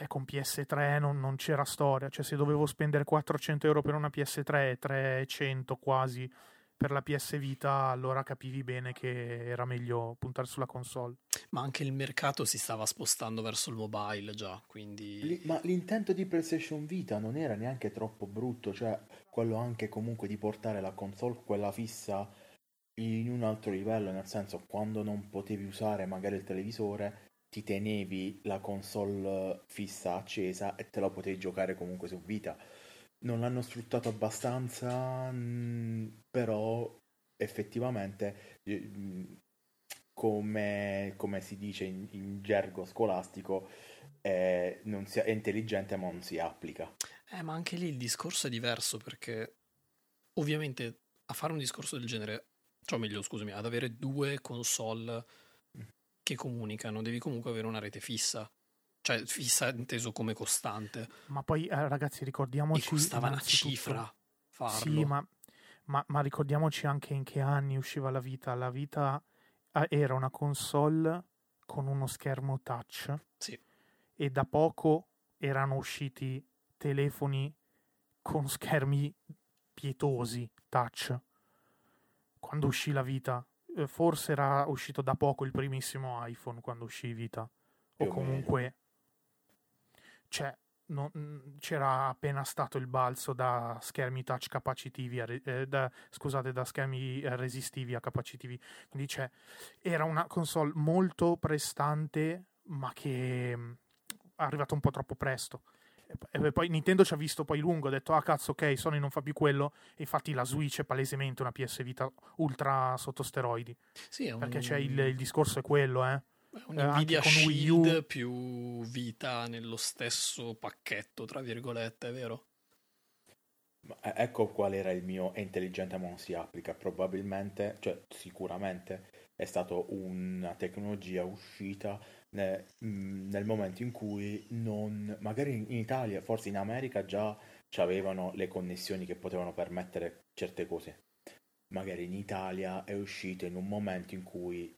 eh, con PS3 non, non c'era storia. Cioè, se dovevo spendere 400 euro per una PS3 e 300 quasi per la PS Vita, allora capivi bene che era meglio puntare sulla console. Ma anche il mercato si stava spostando verso il mobile già, quindi... Li- Ma l'intento di PlayStation Vita non era neanche troppo brutto, cioè quello anche comunque di portare la console, quella fissa, in un altro livello, nel senso quando non potevi usare magari il televisore, ti tenevi la console fissa accesa e te la potevi giocare comunque su Vita. Non l'hanno sfruttato abbastanza, mh, però effettivamente, eh, mh, come, come si dice in, in gergo scolastico, eh, non si- è intelligente ma non si applica. Eh, ma anche lì il discorso è diverso perché ovviamente a fare un discorso del genere, cioè meglio, scusami, ad avere due console che comunicano, devi comunque avere una rete fissa. Cioè, fissa inteso come costante. Ma poi, eh, ragazzi, E ricordiamoci. costava una cifra farlo. Sì, ma, ma- ma ricordiamoci anche in che anni usciva la Vita. La Vita eh, era una console con uno schermo touch Sì. e da poco erano usciti telefoni con schermi pietosi touch. Quando uscì la Vita, forse era uscito da poco il primissimo iPhone quando uscì Vita. O comunque, cioè, non- mh, c'era appena stato il balzo da schermi touch capacitivi, a eh, da, scusate, da schermi eh, resistivi a capacitivi. Quindi cioè, era una console molto prestante, ma che mh, è arrivata un po' troppo presto. E poi Nintendo ci ha visto poi lungo, ha detto, ah cazzo, ok, Sony non fa più quello. E infatti la Switch è palesemente una PS Vita ultra sotto steroidi. Sì, è un, Perché c'è il, il discorso è quello, eh. è un eh, Nvidia con Wii U. Shield più vita nello stesso pacchetto, tra virgolette, è vero? Ma e- ecco qual era il mio è intelligente ma non si applica. Probabilmente, cioè sicuramente è stata una tecnologia uscita nel momento in cui non, magari in, in Italia, forse in America già avevano le connessioni che potevano permettere certe cose. Magari in Italia è uscito in un momento in cui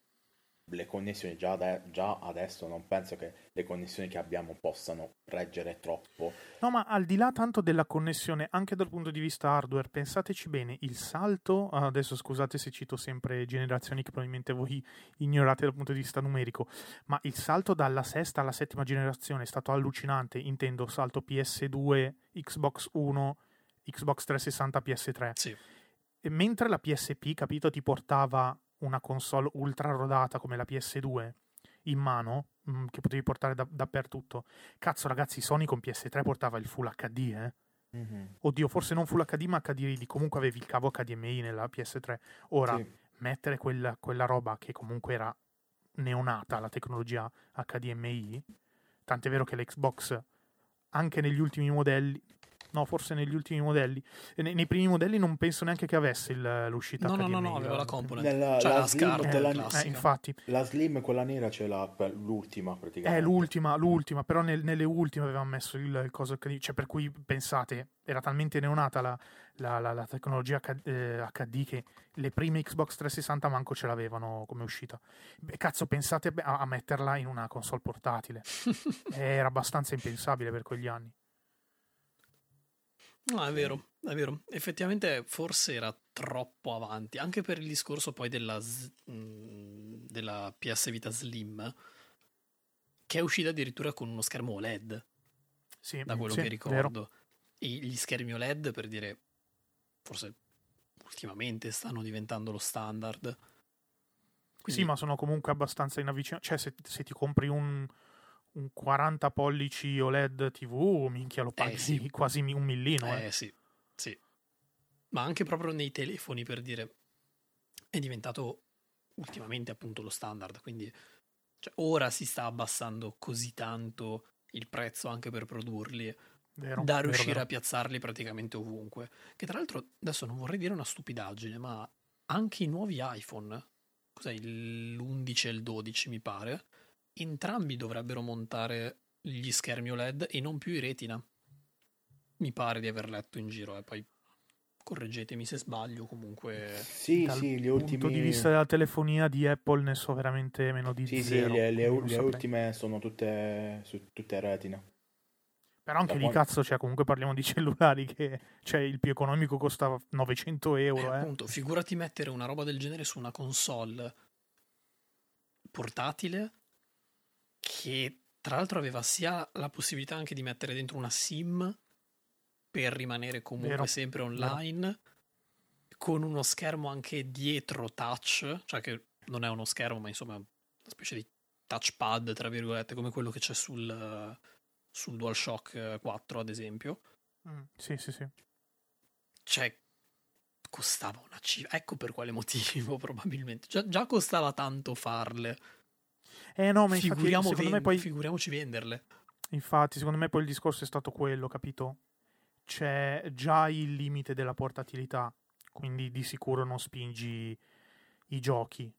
le connessioni già, ade- già adesso non penso che le connessioni che abbiamo possano reggere troppo. No, ma al di là tanto della connessione, anche dal punto di vista hardware, pensateci bene, il salto, adesso scusate se cito sempre generazioni che probabilmente voi ignorate dal punto di vista numerico, ma il salto dalla sesta alla settima generazione è stato allucinante, intendo salto PS2, Xbox One, Xbox 360, PS3. Sì. E mentre la PSP, capito, ti portava una console ultra rodata come la PS2 in mano, mm, che potevi portare da- dappertutto. Cazzo, ragazzi, Sony con PS3 portava il Full HD, eh. Mhm. Oddio, forse non Full HD, ma HDMI. Comunque avevi il cavo HDMI nella PS3. Ora, Sì. mettere quella, quella roba che comunque era neonata, la tecnologia HDMI, tant'è vero che l'Xbox, anche negli ultimi modelli, no, forse negli ultimi modelli, nei, nei primi modelli non penso neanche che avesse il- l'uscita No, no, HDMI. no, no, aveva la eh. component. Nella- cioè la la Slim, scarpa quella- Eh, classica. infatti, La Slim, quella nera, ce l'ha l'ultima praticamente. è l'ultima, l'ultima, però nel- nelle ultime avevamo messo il, il coso HDMI, cioè per cui pensate, era talmente neonata la, la- la- la tecnologia H- eh, HD che le prime Xbox 360 manco ce l'avevano come uscita. Beh, cazzo, pensate a, a metterla in una console portatile. era abbastanza impensabile per quegli anni. No, è vero, è vero. Effettivamente forse era troppo avanti, anche per il discorso poi della, mh, della PS Vita Slim, che è uscita addirittura con uno schermo OLED, Sì, da quello sì, che ricordo. E gli schermi OLED, per dire, forse ultimamente stanno diventando lo standard. Quindi, Sì, ma sono comunque abbastanza inavvicinati. Cioè, se, se ti compri un, un 40 pollici OLED TV, minchia, lo paghi Eh, sì. quasi un millino. Eh. Eh sì, sì. Ma anche proprio nei telefoni, per dire, è diventato ultimamente appunto lo standard, quindi cioè, ora si sta abbassando così tanto il prezzo anche per produrli Vero, da vero, riuscire vero. a piazzarli praticamente ovunque. Che tra l'altro adesso non vorrei dire una stupidaggine, ma anche i nuovi iPhone, cos'è l'11 e il 12 mi pare, entrambi dovrebbero montare gli schermi OLED e non più i retina. Mi pare di aver letto in giro, e poi correggetemi se sbaglio, comunque Sì, Dal sì, gli punto ultimi... di vista della telefonia di Apple ne so veramente meno di Sì, sì, zero. le, le- le saprei. ultime sono tutte, su tutte retina. Però anche di cazzo, cioè comunque parliamo di cellulari che cioè, il più economico costava 900 Eh, euro. Eh. appunto, figurati mettere una roba del genere su una console portatile che tra l'altro aveva sia la possibilità anche di mettere dentro una SIM per rimanere comunque Vero, sempre online con uno schermo anche dietro touch, cioè che non è uno schermo ma insomma una specie di touchpad tra virgolette come quello che c'è sul, sul DualShock 4 ad esempio. Mm, sì, sì, sì. cioè costava una cifra ecco per quale motivo probabilmente. Già, già costava tanto farle Eh no, ma infatti, secondo me ven- poi figuriamoci venderle Infatti, secondo me poi il discorso è stato quello, capito? C'è già il limite della portatilità, quindi di sicuro non spingi i giochi.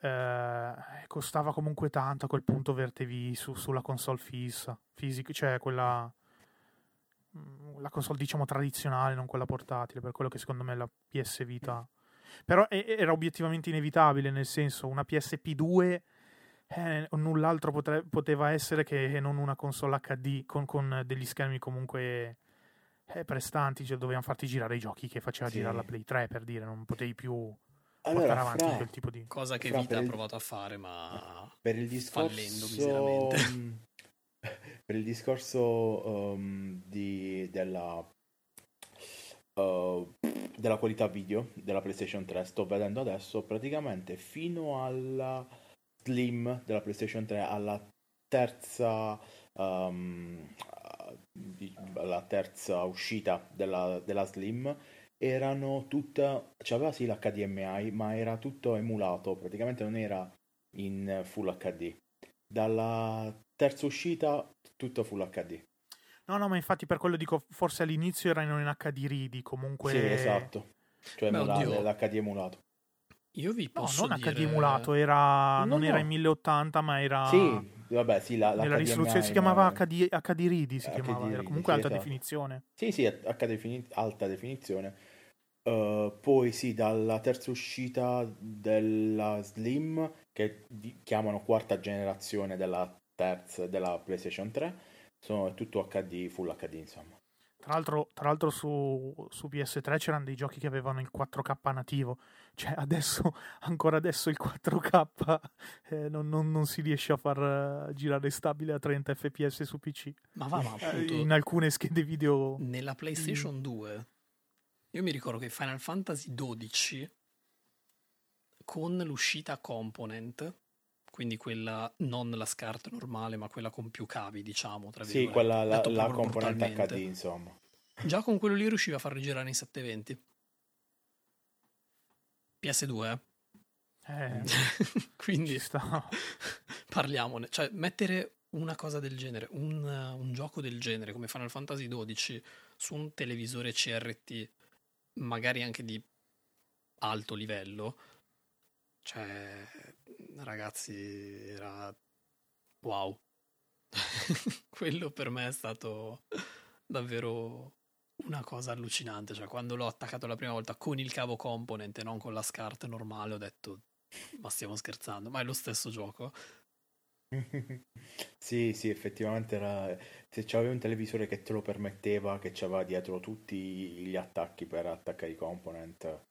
Eh, costava comunque tanto a quel punto vertevi su- sulla console fissa, fisica, cioè quella mm, la console diciamo tradizionale, non quella portatile, per quello che secondo me la PS Vita. Però era obiettivamente inevitabile, nel senso, una PSP2 eh, null'altro potre- poteva essere che non una console HD con, con degli schermi comunque eh, prestanti, cioè dovevano farti girare i giochi che faceva Sì. girare la Play 3 per dire, non potevi più portare Allora, avanti fra, quel tipo di... cosa che Fra, Vita ha il- provato a fare ma per il discorso fallendo miseramente per il discorso um, di, della uh, della qualità video della PlayStation 3 sto vedendo adesso praticamente fino alla Slim della PlayStation 3 alla terza um, alla terza uscita della, della Slim erano tutta c'aveva sì l'HDMI ma era tutto emulato praticamente non era in Full HD dalla terza uscita tutto Full HD No, no, ma infatti per quello dico, forse all'inizio erano in HD ridi, comunque... sì esatto. Cioè Beh, emula- oddio. l'HD emulato io vi No, posso non dire HD emulato, era, No, non era no. in 1080, ma era... sì vabbè sì la, Nella l'HDMI, risoluzione si ma- chiamava HD, HD Ready, si HD chiamava, era Ready, comunque sì, alta esatto. definizione. Sì, sì, HD defini- alta definizione. Uh, poi sì, dalla terza uscita della Slim, che chiamano quarta generazione della terza della PlayStation 3, sono tutto HD, Full HD, insomma. Tra l'altro, tra l'altro su, su PS3 c'erano dei giochi che avevano il 4K nativo, cioè adesso, ancora adesso il 4K eh, non, non- non si riesce a far eh, girare stabile a 30 fps su PC. ma va ma Eh, appunto in alcune schede video... nella PlayStation 2 io mi ricordo che Final Fantasy 12 con l'uscita component quindi quella non la SCART normale ma quella con più cavi diciamo tra Sì, virgolette, quella, la, la componente. HD, insomma. già con quello lì riusciva a farli girare in 720 PS2 eh? Quindi parliamone. Cioè mettere una cosa del genere un, un gioco del genere come Final Fantasy 12 su un televisore CRT magari anche di alto livello cioè ragazzi era wow. Quello per me è stato davvero una cosa allucinante cioè quando l'ho attaccato la prima volta con il cavo component e non con la SCART normale ho detto ma stiamo scherzando ma è lo stesso gioco Sì, sì, effettivamente era... se c'avevi un televisore che te lo permetteva, che c'aveva dietro tutti gli attacchi per attaccare i component,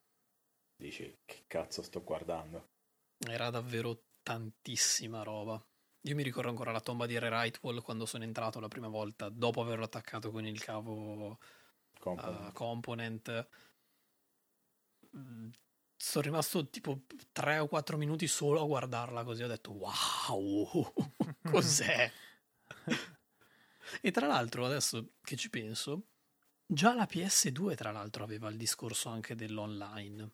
dici che cazzo sto guardando? Era davvero tantissima roba. Io mi ricordo ancora la tomba di Re Rightwall quando sono entrato la prima volta, dopo averlo attaccato con il cavo Component. uh, component. Mm, Sono rimasto tipo 3 o 4 minuti solo a guardarla così ho detto wow, cos'è? e tra l'altro adesso che ci penso, già la PS2 tra l'altro aveva il discorso anche dell'online.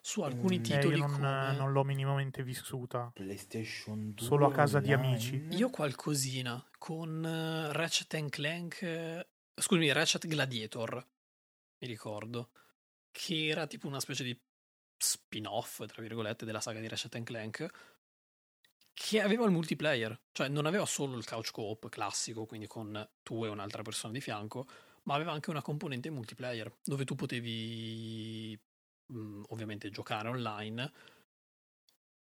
Su alcuni Mm, Eh, titoli io non, come... non l'ho minimamente vissuta. PlayStation 2 Solo a casa di online? amici. Io qualcosina con eh, Ratchet and Clank, eh, scusami, Ratchet Gladiator, mi ricordo, che era tipo una specie di spin-off, tra virgolette, della saga di Ratchet Clank, che aveva il multiplayer, cioè non aveva solo il couch co-op classico, quindi con tu e un'altra persona di fianco, ma aveva anche una componente multiplayer, dove tu potevi mh, ovviamente giocare online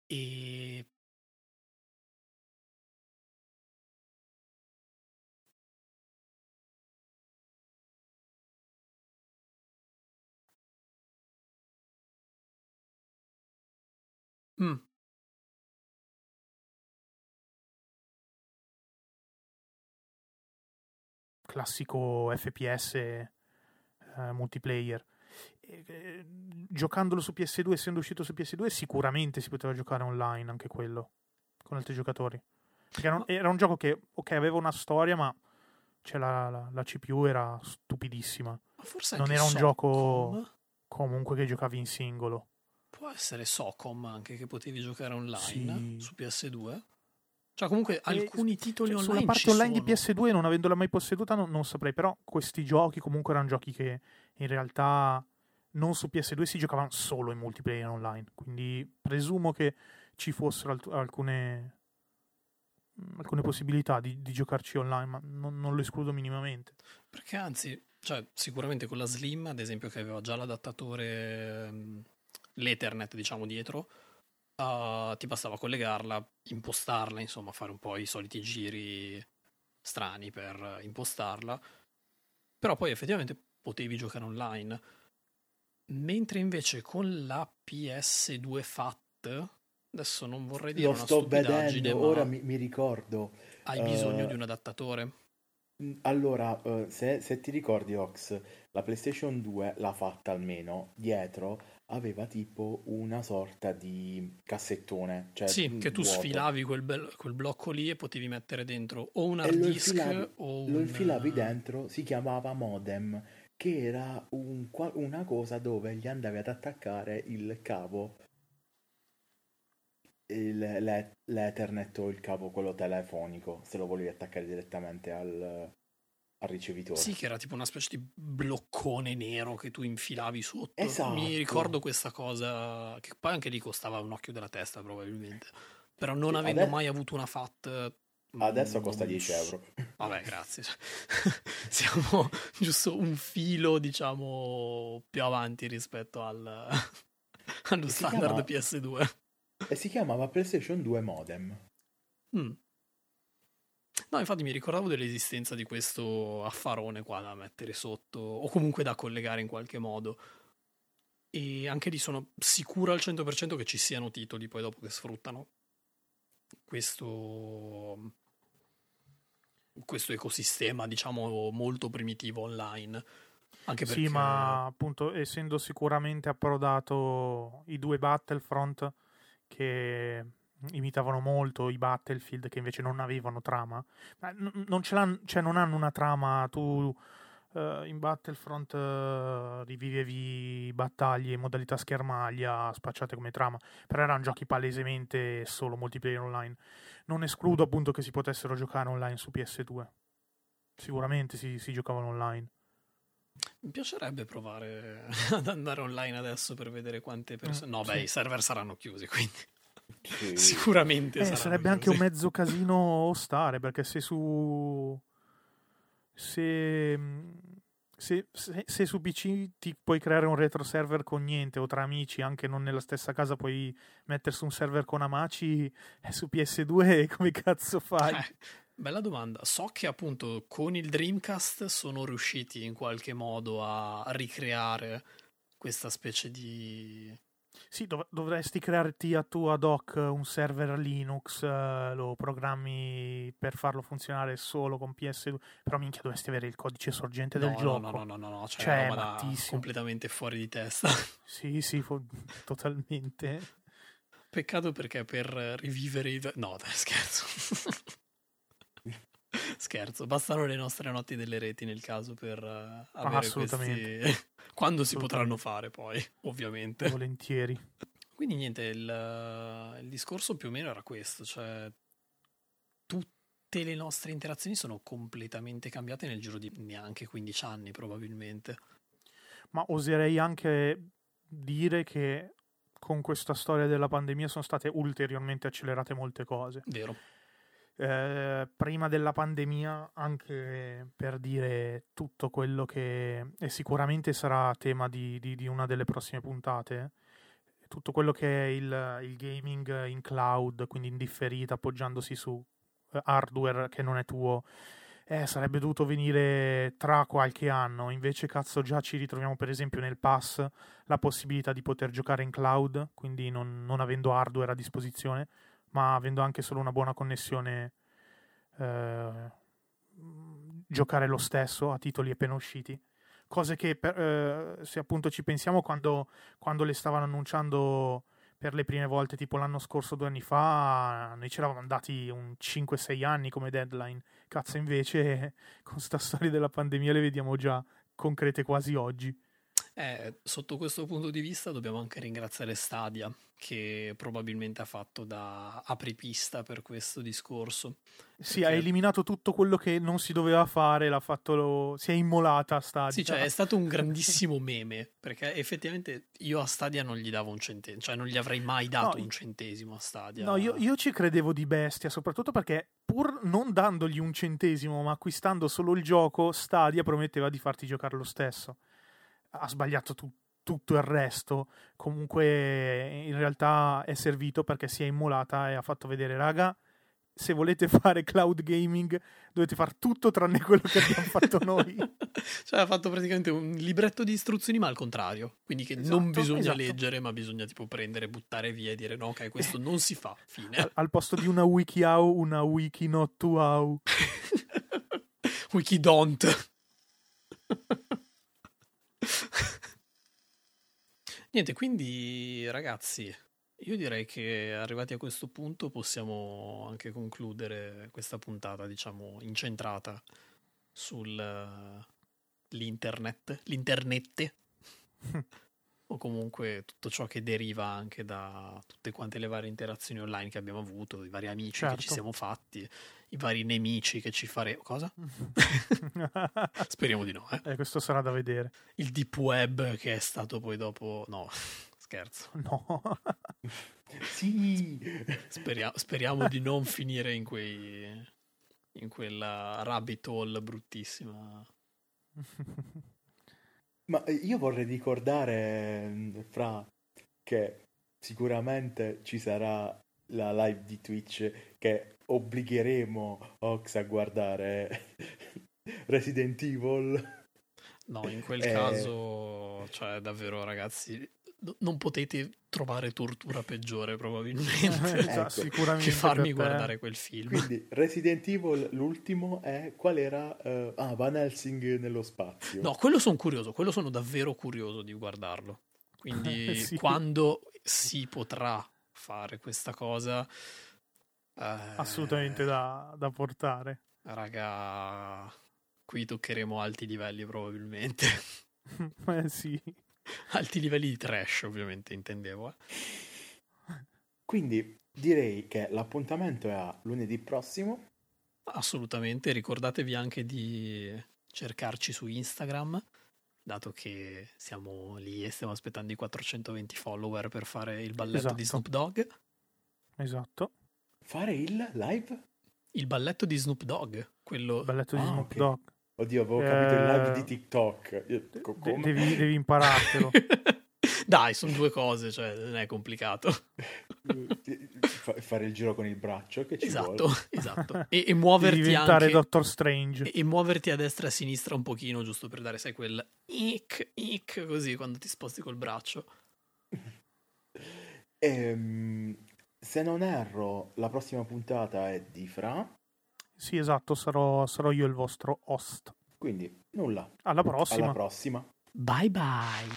e Mm, Classico FPS eh, multiplayer. E, eh, giocandolo su PS2, essendo uscito su PS2, sicuramente si poteva giocare online anche quello con altri giocatori. Perché non- era un gioco che, ok, aveva una storia, ma cioè, la, la- la CPU era stupidissima. ma forse Non era un Socom. gioco- Comunque che giocavi in singolo. Può essere Socom anche che potevi giocare online Sì. su PS2. Cioè, comunque alcuni titoli Cioè, online. sulla parte online di sono. PS2, non avendola mai posseduta, non, non saprei. Però questi giochi comunque erano giochi che in realtà non su PS2 si giocavano solo in multiplayer online. Quindi presumo che ci fossero alt- alcune, mm, alcune possibilità di, di giocarci online, ma non, non lo escludo minimamente. Perché anzi, cioè, sicuramente con la Slim, ad esempio, che aveva già l'adattatore, ehm, l'Ethernet, diciamo, dietro, uh, ti bastava collegarla, impostarla, insomma, fare un po' i soliti giri strani per impostarla. Però poi effettivamente potevi giocare online. Mentre invece con la PS2 FAT, adesso non vorrei dire Lo una sto vedendo, ora mi, mi ricordo. hai bisogno eh, di un adattatore. Mm, Allora, eh, se, se ti ricordi, Ox, la PlayStation 2, l'ha fatta almeno, dietro aveva tipo una sorta di cassettone. Cioè Sì, che tu vuoto. sfilavi quel, bel- quel blocco lì e potevi mettere dentro o un hard lo disk infilavi- o Lo un... infilavi dentro, si chiamava modem, che era un una cosa dove gli andavi ad attaccare il cavo, il- l'e- l'Ethernet o il cavo quello telefonico, se lo volevi attaccare direttamente al, al ricevitore. Sì, che era tipo una specie di bloccone nero che tu infilavi sotto. Esatto. Mi ricordo questa cosa, che poi anche lì costava un occhio della testa probabilmente. Però non Sì, avendo ade- mai avuto una FAT... Adesso mm, costa non 10 so- euro. Vabbè, grazie. Siamo giusto un filo, diciamo, più avanti rispetto al, allo standard chiama- PS2. E si chiamava PlayStation 2 modem. Mm. No, infatti mi ricordavo dell'esistenza di questo affarone qua da mettere sotto, o comunque da collegare in qualche modo. E anche lì sono sicuro al 100% che ci siano titoli poi dopo che sfruttano questo, questo ecosistema, diciamo, molto primitivo online. Anche perché... Sì, ma appunto, essendo sicuramente approdato i due Battlefront che imitavano molto i Battlefield che invece non avevano trama, non, ce l'hanno, cioè non hanno una trama, tu eh, in Battlefront eh, rivivevi battaglie in modalità schermaglia spacciate come trama, però erano giochi palesemente solo multiplayer online. Non escludo appunto che si potessero giocare online su PS2. Sicuramente si, si giocavano online. Mi piacerebbe provare ad andare online adesso per vedere quante persone... Mm, No, sì. beh, i server saranno chiusi, quindi Sì. sicuramente Eh, sarebbe anche un mezzo casino stare perché se su se, Se, se- se su PC ti puoi creare un retro server con niente o tra amici, anche non nella stessa casa, puoi mettersi un server con Amaci, eh, su PS2 come cazzo fai? Eh, bella domanda. So che appunto con il Dreamcast sono riusciti in qualche modo a ricreare questa specie di... Sì, dov- dovresti crearti a tu ad hoc un server Linux, eh, lo programmi per farlo funzionare solo con PS2, però minchia dovresti avere il codice sorgente del no, gioco. No, no, no, no, no, cioè, Cioè, roba completamente fuori di testa. Sì, sì, fo- totalmente. Peccato perché per rivivere i... No, dai, scherzo. scherzo, bastano le nostre notti delle reti nel caso per eh, avere assolutamente. questi... Quando si Assolutamente. potranno fare poi, ovviamente. Volentieri. Quindi niente, il, il discorso più o meno era questo, cioè tutte le nostre interazioni sono completamente cambiate nel giro di neanche 15 anni probabilmente. Ma oserei anche dire che con questa storia della pandemia sono state ulteriormente accelerate molte cose. Vero? Eh, prima della pandemia, anche per dire tutto quello che e sicuramente sarà tema di, di- di una delle prossime puntate, tutto quello che è il, il gaming in cloud, quindi in differita, appoggiandosi su eh, hardware che non è tuo, eh, sarebbe dovuto venire tra qualche anno. Invece, cazzo, già ci ritroviamo, per esempio, nel pass la possibilità di poter giocare in cloud, quindi non, non avendo hardware a disposizione, ma avendo anche solo una buona connessione, eh, giocare lo stesso a titoli appena usciti. Cose che, per- eh, se appunto ci pensiamo, quando, quando le stavano annunciando per le prime volte, tipo l'anno scorso, due anni fa, noi ci eravamo andati un 5-6 anni come deadline. Cazzo, invece, con sta storia della pandemia le vediamo già concrete quasi oggi. Eh, sotto questo punto di vista dobbiamo anche ringraziare Stadia, che probabilmente ha fatto da apripista per questo discorso. Sì, ha Perché- eliminato tutto quello che non si doveva fare, l'ha fatto lo- si è immolata Stadia. Sì, cioè è stato un grandissimo meme, perché effettivamente io a Stadia non gli davo un centesimo, cioè non gli avrei mai dato No, un centesimo a Stadia. No, io, io ci credevo di bestia, soprattutto perché pur non dandogli un centesimo, ma acquistando solo il gioco, Stadia prometteva di farti giocare lo stesso. Ha sbagliato tu- tutto il resto. Comunque, in realtà è servito perché si è immolata e ha fatto vedere, raga, se volete fare cloud gaming dovete fare tutto tranne quello che abbiamo fatto noi. cioè ha fatto praticamente un libretto di istruzioni ma al contrario, quindi che non Esatto, bisogna esatto. leggere ma bisogna tipo prendere, buttare via e dire no ok questo non si fa, fine. Al, al posto di una WikiHow, una Wiki not to how. Wikidont. Niente, quindi ragazzi, io direi che arrivati a questo punto possiamo anche concludere questa puntata, diciamo, incentrata sull'internet, l'internette, o comunque tutto ciò che deriva anche da tutte quante le varie interazioni online che abbiamo avuto, i vari amici che ci Certo. siamo fatti, i vari nemici che ci faremo. Cosa? Speriamo di no, eh. eh, questo sarà da vedere. Il deep web che è stato poi dopo... No, scherzo. No. Sì, Speria- speriamo di non finire in quei... in quella rabbit hole bruttissima. ma io vorrei ricordare, mm, Fra, che sicuramente ci sarà la live di Twitch che obbligheremo Ox a guardare Resident Evil. No, in quel Eh. caso, cioè davvero ragazzi, non potete trovare tortura peggiore probabilmente Ecco, sicuramente che farmi guardare quel film. Quindi Resident Evil, l'ultimo è qual era? Eh, ah, Van Helsing nello spazio. No, quello sono curioso, quello sono davvero curioso di guardarlo. Quindi Sì. quando si potrà fare questa cosa... eh, assolutamente da, da portare. Raga, qui toccheremo alti livelli probabilmente. Eh sì. alti livelli di trash ovviamente intendevo. eh. Quindi direi che l'appuntamento è a lunedì prossimo. Assolutamente, ricordatevi anche di cercarci su Instagram, dato che siamo lì e stiamo aspettando i 420 follower per fare il balletto di Esatto. Snoop Dogg. Esatto. Fare il live? Il balletto di Snoop Dogg, quello... Balletto di Ah, Snoop ok. Dogg. Oddio, avevo capito il live Eh, di TikTok. Io- De- devi, devi imparartelo. Dai, sono due cose, cioè non è complicato. Fa- fare il giro con il braccio che ci Esatto, vuole. esatto. E, e muoverti diventare anche... Doctor Strange. E, e muoverti a destra e a sinistra un pochino, giusto per dare, sai, quel ic, ic, così, quando ti sposti col braccio. Ehm, se non erro, la prossima puntata è di Fra, sì, esatto, sarò, sarò io il vostro host. Quindi, nulla. Alla prossima. Alla prossima. Bye bye.